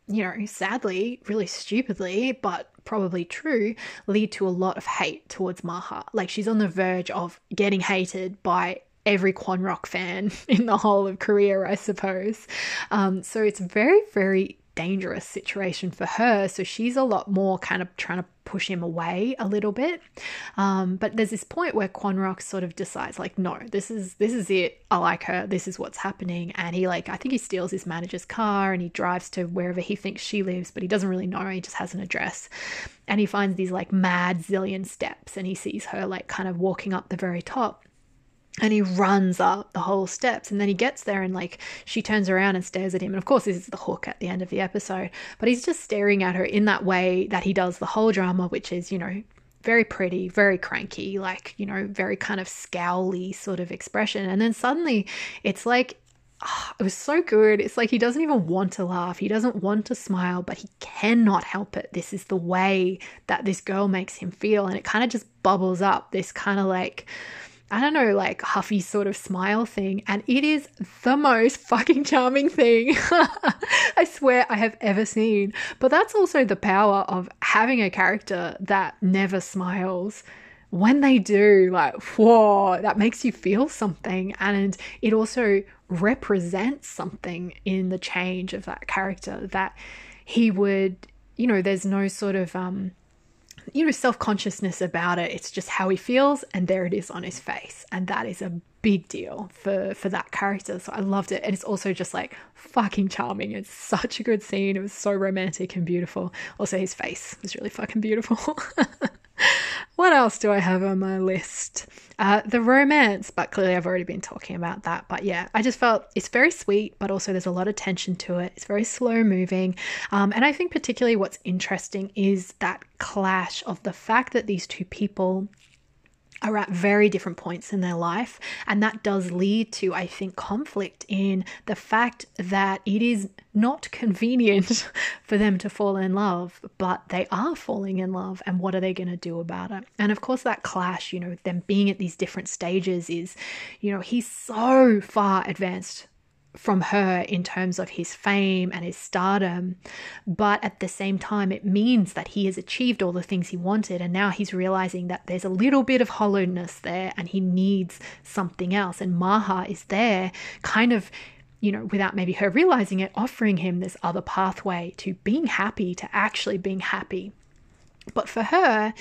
you know, sadly, really stupidly, but probably true, lead to a lot of hate towards Maha. Like she's on the verge of getting hated by every Kwon Rock fan in the whole of Korea, I suppose. Um, so it's very, very dangerous situation for her. So she's a lot more kind of trying to push him away a little bit. Um, but there's this point where Rock sort of decides, like, no, this is this is it. I like her. This is what's happening. And he like, I think he steals his manager's car and he drives to wherever he thinks she lives, but he doesn't really know. He just has an address. And he finds these like mad zillion steps and he sees her like kind of walking up the very top and he runs up the whole steps and then he gets there and like she turns around and stares at him. And of course this is the hook at the end of the episode but he's just staring at her in that way that he does the whole drama which is you know very pretty very cranky like you know very kind of scowly sort of expression. And then suddenly it's like oh, it was so good. It's like he doesn't even want to laugh. He doesn't want to smile but he cannot help it. This is the way that this girl makes him feel. And it kind of just bubbles up this kind of like I don't know, like huffy sort of smile thing. And it is the most fucking charming thing I swear I have ever seen. But that's also the power of having a character that never smiles. When they do, like, whoa, that makes you feel something. And it also represents something in the change of that character that he would, you know, there's no sort of, um, you know, self consciousness about it. It's just how he feels, and there it is on his face. And that is a big deal for for that character. So I loved it. And it's also just like fucking charming. It's such a good scene. It was so romantic and beautiful. Also his face was really fucking beautiful. what else do I have on my list? Uh, the romance, but clearly I've already been talking about that. But yeah, I just felt it's very sweet, but also there's a lot of tension to it. It's very slow moving. Um, and I think particularly what's interesting is that clash of the fact that these two people are at very different points in their life. And that does lead to, I think, conflict in the fact that it is not convenient for them to fall in love, but they are falling in love. And what are they going to do about it? And of course, that clash, you know, them being at these different stages is, you know, he's so far advanced from her in terms of his fame and his stardom. But at the same time, it means that he has achieved all the things he wanted. And now he's realizing that there's a little bit of hollowness there and he needs something else. And Maha is there, kind of. You know, without maybe her realizing it, offering him this other pathway to being happy, to actually being happy. But for her,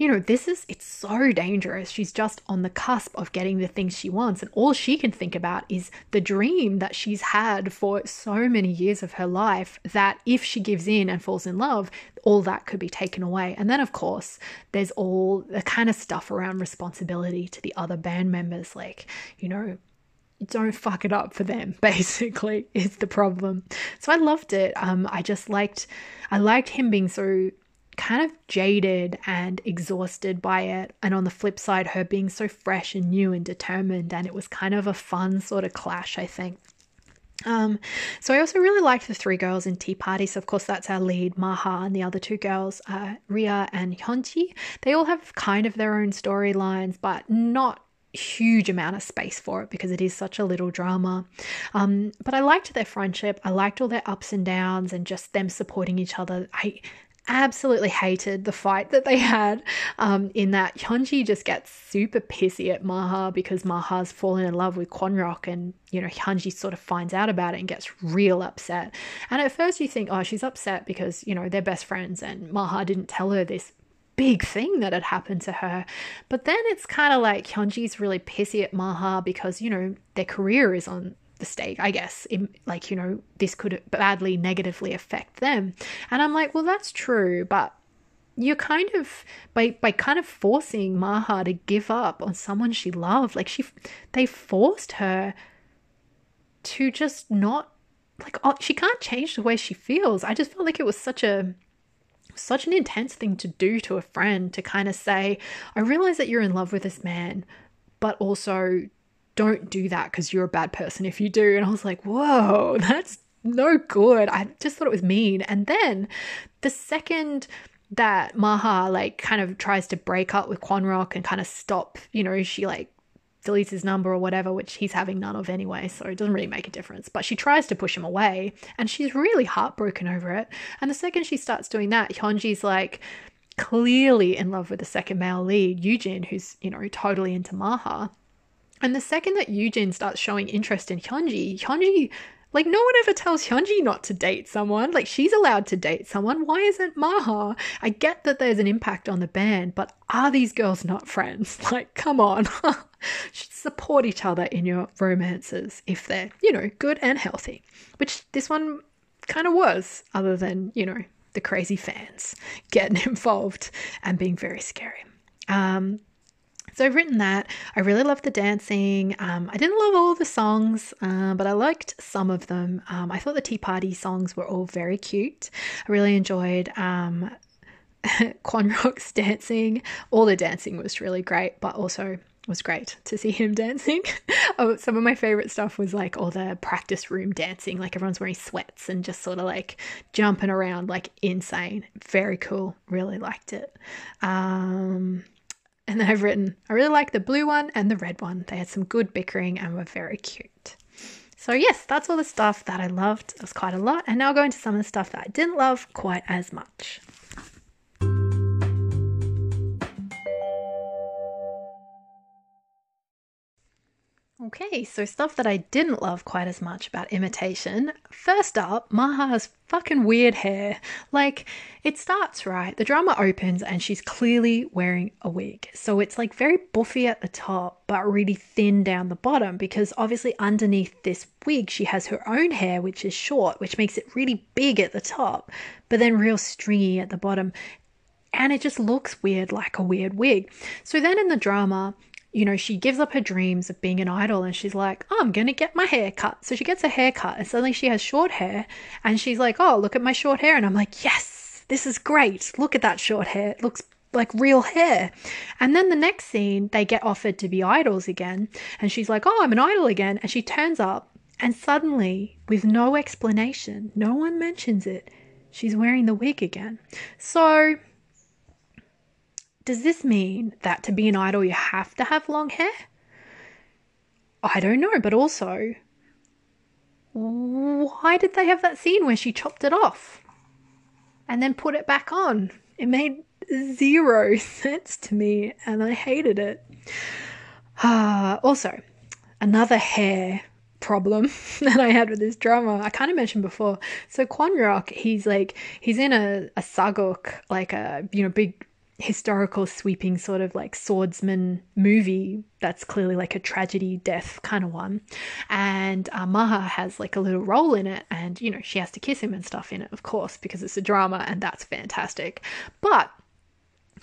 you know, this is, it's so dangerous. She's just on the cusp of getting the things she wants. And all she can think about is the dream that she's had for so many years of her life that if she gives in and falls in love, all that could be taken away. And then, of course, there's all the kind of stuff around responsibility to the other band members, like, you know, don't fuck it up for them basically is the problem so i loved it um i just liked i liked him being so kind of jaded and exhausted by it. And on the flip side, her being so fresh and new and determined. And it was kind of a fun sort of clash, I think. Um, so I also really liked the three girls in Tea Party. So of course that's our lead, Maha, and the other two girls, uh, Ria and Hyunji. They all have kind of their own storylines, but not huge amount of space for it because it is such a little drama. Um, but I liked their friendship. I liked all their ups and downs and just them supporting each other. I absolutely hated the fight that they had um, in that Hyunji just gets super pissy at Maha because Maha's fallen in love with Kwon and you know Hyunji sort of finds out about it and gets real upset. And at first you think, oh, she's upset because you know they're best friends and Maha didn't tell her this big thing that had happened to her. But then it's kind of like Hyunji's really pissy at Maha because you know their career is on the stake, I guess. like, you know, this could badly negatively affect them. And I'm like, well, that's true, but you're kind of by by kind of forcing Maha to give up on someone she loved. Like she, they forced her to just not like oh, she can't change the way she feels. I just felt like it was such a such an intense thing to do to a friend to kind of say, I realize that you're in love with this man, but also don't do that because you're a bad person if you do. And I was like, whoa, that's no good. I just thought it was mean. And then the second that Maha like kind of tries to break up with Rock and kind of stop, you know, she like deletes his number or whatever, which he's having none of anyway, so it doesn't really make a difference. But she tries to push him away and she's really heartbroken over it. And the second she starts doing that, Hyunji's like clearly in love with the second male lead, Yujin, who's, you know, totally into Maha. And the second that Yujin starts showing interest in Hyunji, Hyunji like, no one ever tells Hyunji not to date someone. Like, she's allowed to date someone. Why isn't Maha? I get that there's an impact on the band, but are these girls not friends? Like, come on. support each other in your romances if they're, you know, good and healthy. Which this one kind of was, other than, you know, the crazy fans getting involved and being very scary. Um, so I've written that. I really loved the dancing. Um, I didn't love all the songs, uh, but I liked some of them. Um, I thought the Tea Party songs were all very cute. I really enjoyed um, Rock's dancing. All the dancing was really great, but also was great to see him dancing. oh, some of my favorite stuff was like all the practice room dancing, like everyone's wearing sweats and just sort of like jumping around like insane. Very cool. Really liked it. Um, and I've written, I really like the blue one and the red one. They had some good bickering and were very cute. So, yes, that's all the stuff that I loved. It was quite a lot. And now I'll go into some of the stuff that I didn't love quite as much. Okay, so stuff that I didn't love quite as much about imitation. First up, Maha's fucking weird hair. Like, it starts right, the drama opens and she's clearly wearing a wig. So it's like very buffy at the top, but really thin down the bottom because obviously underneath this wig, she has her own hair, which is short, which makes it really big at the top, but then real stringy at the bottom. And it just looks weird, like a weird wig. So then in the drama, you know, she gives up her dreams of being an idol and she's like, oh, I'm going to get my hair cut. So she gets a haircut and suddenly she has short hair and she's like, oh, look at my short hair. And I'm like, yes, this is great. Look at that short hair. It looks like real hair. And then the next scene, they get offered to be idols again. And she's like, oh, I'm an idol again. And she turns up and suddenly, with no explanation, no one mentions it, she's wearing the wig again. So does this mean that to be an idol you have to have long hair? I don't know, but also, why did they have that scene where she chopped it off and then put it back on? It made zero sense to me and I hated it. Uh, also, another hair problem that I had with this drama. I kind of mentioned before. So Kwon Rock, he's like he's in a, a sageuk, like a you know big historical sweeping sort of like swordsman movie that's clearly like a tragedy death kind of one. And uh, maha has like a little role in it and you know she has to kiss him and stuff in it of course because it's a drama and that's fantastic. But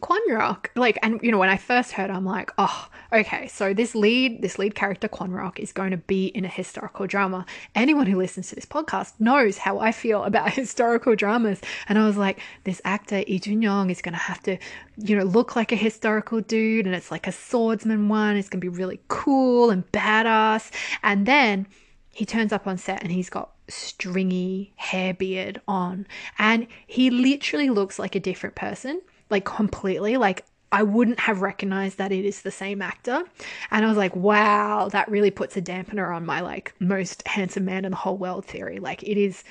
Kwon Rock, like, and you know, when I first heard, I'm like, oh, okay, so this lead, this lead character, Kwon Rock, is going to be in a historical drama. Anyone who listens to this podcast knows how I feel about historical dramas, and I was like, this actor Lee Jun Young is going to have to, you know, look like a historical dude, and it's like a swordsman one. It's going to be really cool and badass, and then he turns up on set and he's got stringy hair beard on, and he literally looks like a different person like completely. Like I wouldn't have recognized that it is the same actor. And I was like, wow, that really puts a dampener on my like most handsome man in the whole world theory. Like it is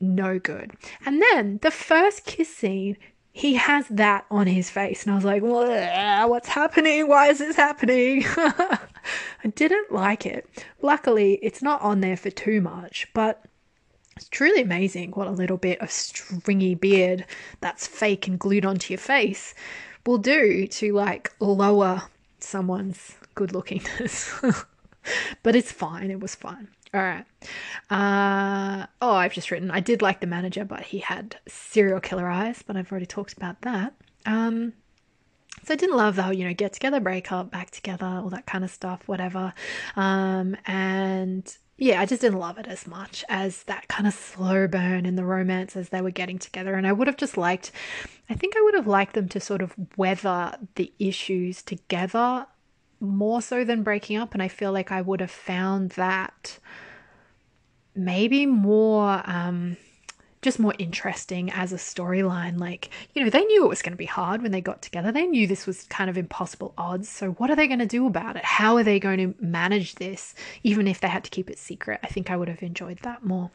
no good. And then the first kiss scene, he has that on his face. And I was like, what's happening? Why is this happening? I didn't like it. Luckily, it's not on there for too much, but it's truly amazing what a little bit of stringy beard that's fake and glued onto your face will do to like lower someone's good lookingness. but it's fine. It was fine. All right. Uh, oh, I've just written. I did like the manager, but he had serial killer eyes. But I've already talked about that. Um, so I didn't love the whole, you know, get together, break up, back together, all that kind of stuff, whatever. Um, and yeah, I just didn't love it as much as that kind of slow burn in the romance as they were getting together. And I would have just liked, I think I would have liked them to sort of weather the issues together more so than breaking up. And I feel like I would have found that maybe more. Um, just more interesting as a storyline. Like, you know, they knew it was going to be hard when they got together. They knew this was kind of impossible odds. So, what are they going to do about it? How are they going to manage this, even if they had to keep it secret? I think I would have enjoyed that more.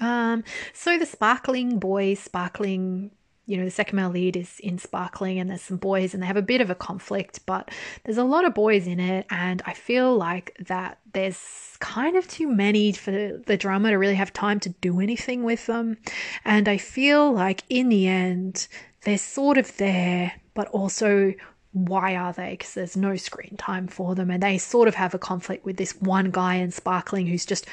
Um, so the sparkling boy, sparkling you know, the second male lead is in Sparkling and there's some boys and they have a bit of a conflict, but there's a lot of boys in it. And I feel like that there's kind of too many for the drama to really have time to do anything with them. And I feel like in the end, they're sort of there, but also why are they? Because there's no screen time for them. And they sort of have a conflict with this one guy in Sparkling who's just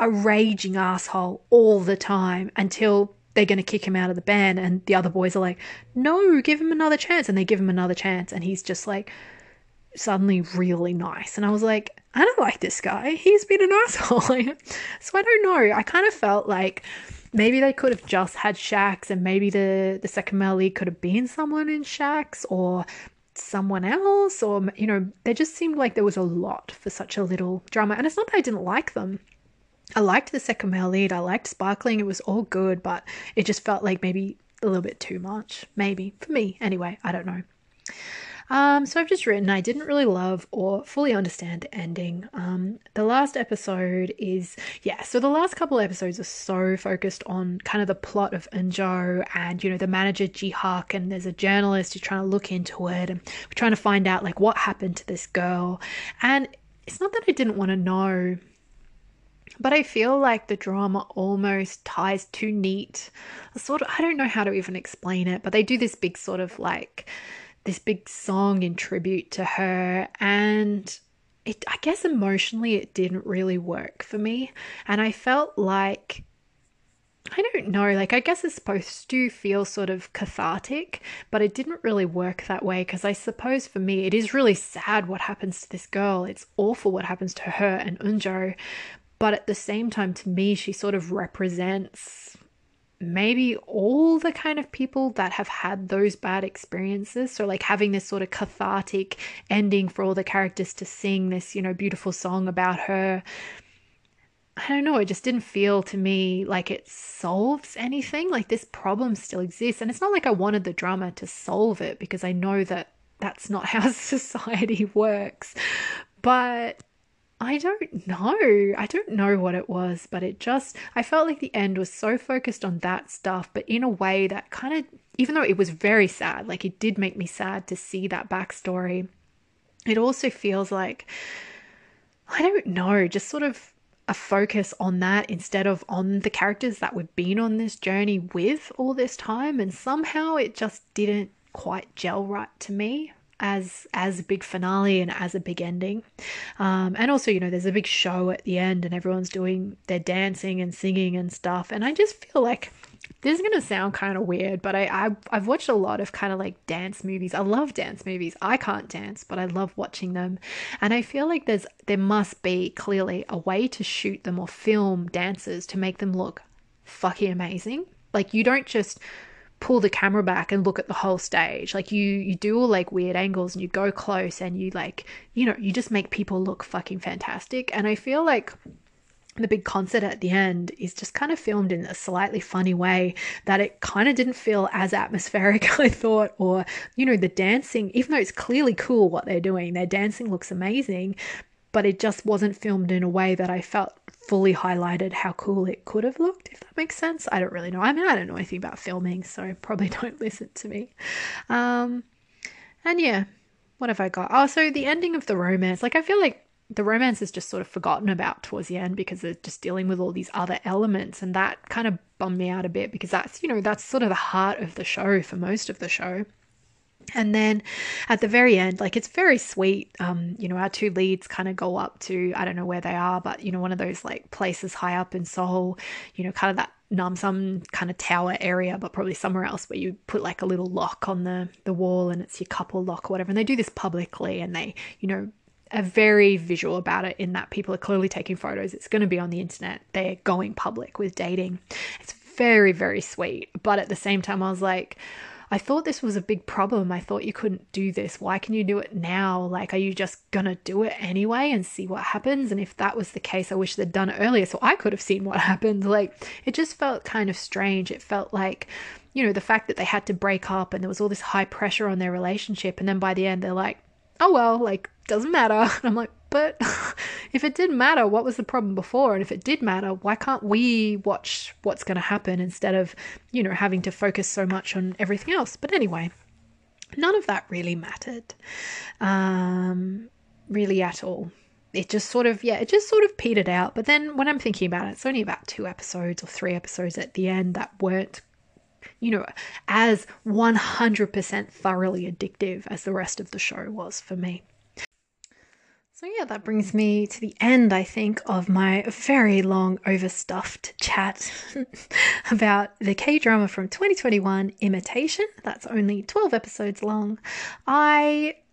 a raging asshole all the time until they're going to kick him out of the band. And the other boys are like, no, give him another chance. And they give him another chance. And he's just like, suddenly really nice. And I was like, I don't like this guy. He's been an asshole. so I don't know. I kind of felt like maybe they could have just had Shax and maybe the, the second male could have been someone in Shax or someone else or you know they just seemed like there was a lot for such a little drama and it's not that i didn't like them I liked the second male lead. I liked Sparkling. It was all good, but it just felt like maybe a little bit too much. Maybe. For me, anyway. I don't know. Um, so I've just written, I didn't really love or fully understand the ending. Um, the last episode is, yeah, so the last couple episodes are so focused on kind of the plot of Eunjo and, you know, the manager Jihak, and there's a journalist who's trying to look into it and we're trying to find out, like, what happened to this girl. And it's not that I didn't want to know but I feel like the drama almost ties too neat. Sort of, I don't know how to even explain it, but they do this big sort of like this big song in tribute to her, and it, I guess emotionally, it didn't really work for me. And I felt like I don't know, like, I guess it's supposed to feel sort of cathartic, but it didn't really work that way because I suppose for me, it is really sad what happens to this girl. It's awful what happens to her and Eunjo, but at the same time, to me, she sort of represents maybe all the kind of people that have had those bad experiences. So, like having this sort of cathartic ending for all the characters to sing this, you know, beautiful song about her. I don't know, it just didn't feel to me like it solves anything. Like this problem still exists. And it's not like I wanted the drama to solve it because I know that that's not how society works. But I don't know. I don't know what it was, but it just, I felt like the end was so focused on that stuff, but in a way that kind of, even though it was very sad, like it did make me sad to see that backstory, it also feels like, I don't know, just sort of a focus on that instead of on the characters that we've been on this journey with all this time. And somehow it just didn't quite gel right to me as as a big finale and as a big ending. Um, and also, you know, there's a big show at the end and everyone's doing their dancing and singing and stuff. And I just feel like this is gonna sound kind of weird, but I, I I've watched a lot of kind of like dance movies. I love dance movies. I can't dance, but I love watching them. And I feel like there's there must be clearly a way to shoot them or film dances to make them look fucking amazing. Like you don't just pull the camera back and look at the whole stage. Like you you do all like weird angles and you go close and you like, you know, you just make people look fucking fantastic. And I feel like the big concert at the end is just kind of filmed in a slightly funny way that it kind of didn't feel as atmospheric, I thought, or, you know, the dancing, even though it's clearly cool what they're doing, their dancing looks amazing, but it just wasn't filmed in a way that I felt fully highlighted how cool it could have looked, if that makes sense. I don't really know. I mean, I don't know anything about filming, so probably don't listen to me. Um, and yeah, what have I got? Oh, so the ending of the romance. Like, I feel like the romance is just sort of forgotten about towards the end because they're just dealing with all these other elements, and that kind of bummed me out a bit because that's, you know, that's sort of the heart of the show for most of the show. And then at the very end, like it's very sweet. Um, you know, our two leads kind of go up to I don't know where they are, but you know, one of those like places high up in Seoul, you know, kind of that Namsan kind of tower area, but probably somewhere else where you put like a little lock on the the wall and it's your couple lock or whatever. And they do this publicly and they, you know, are very visual about it in that people are clearly taking photos. It's going to be on the internet. They're going public with dating. It's very, very sweet. But at the same time, I was like, I thought this was a big problem. I thought you couldn't do this. Why can you do it now? Like, are you just gonna do it anyway and see what happens? And if that was the case, I wish they'd done it earlier so I could have seen what happened. Like, it just felt kind of strange. It felt like, you know, the fact that they had to break up and there was all this high pressure on their relationship. And then by the end, they're like, oh well, like, doesn't matter. And I'm like, but if it didn't matter, what was the problem before? And if it did matter, why can't we watch what's going to happen instead of, you know, having to focus so much on everything else? But anyway, none of that really mattered, um, really at all. It just sort of, yeah, it just sort of petered out. But then when I'm thinking about it, it's only about two episodes or three episodes at the end that weren't you know, as 100% thoroughly addictive as the rest of the show was for me. Yeah, that brings me to the end, I think, of my very long, overstuffed chat about the K drama from 2021, Imitation. That's only 12 episodes long. I.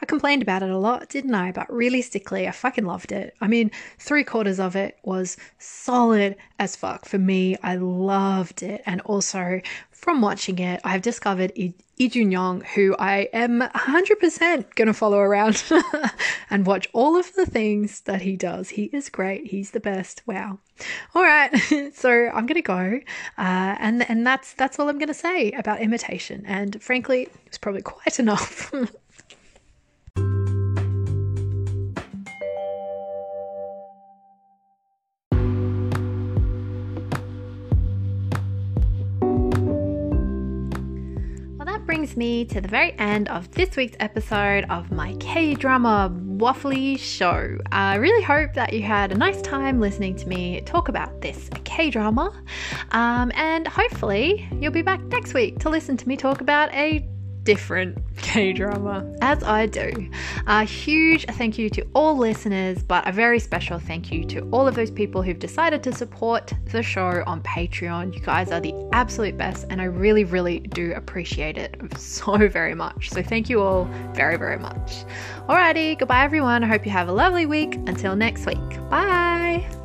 I complained about it a lot, didn't I? But realistically, I fucking loved it. I mean, three quarters of it was solid as fuck for me. I loved it. And also, from watching it, I've discovered Lee Jun Young, who I am 100% going to follow around and watch all of the things that he does. He is great. He's the best. Wow. All right. so I'm going to go. Uh, and, and that's, that's all I'm going to say about imitation. And frankly, it's probably quite enough. Brings me to the very end of this week's episode of my K drama waffly show. I really hope that you had a nice time listening to me talk about this K drama, um, and hopefully you'll be back next week to listen to me talk about a different K drama, as I do. A huge thank you to all listeners, but a very special thank you to all of those people who've decided to support the show on Patreon. You guys are the absolute best, and I really, really do appreciate it so very much. So, thank you all very, very much. Alrighty, goodbye, everyone. I hope you have a lovely week. Until next week. Bye.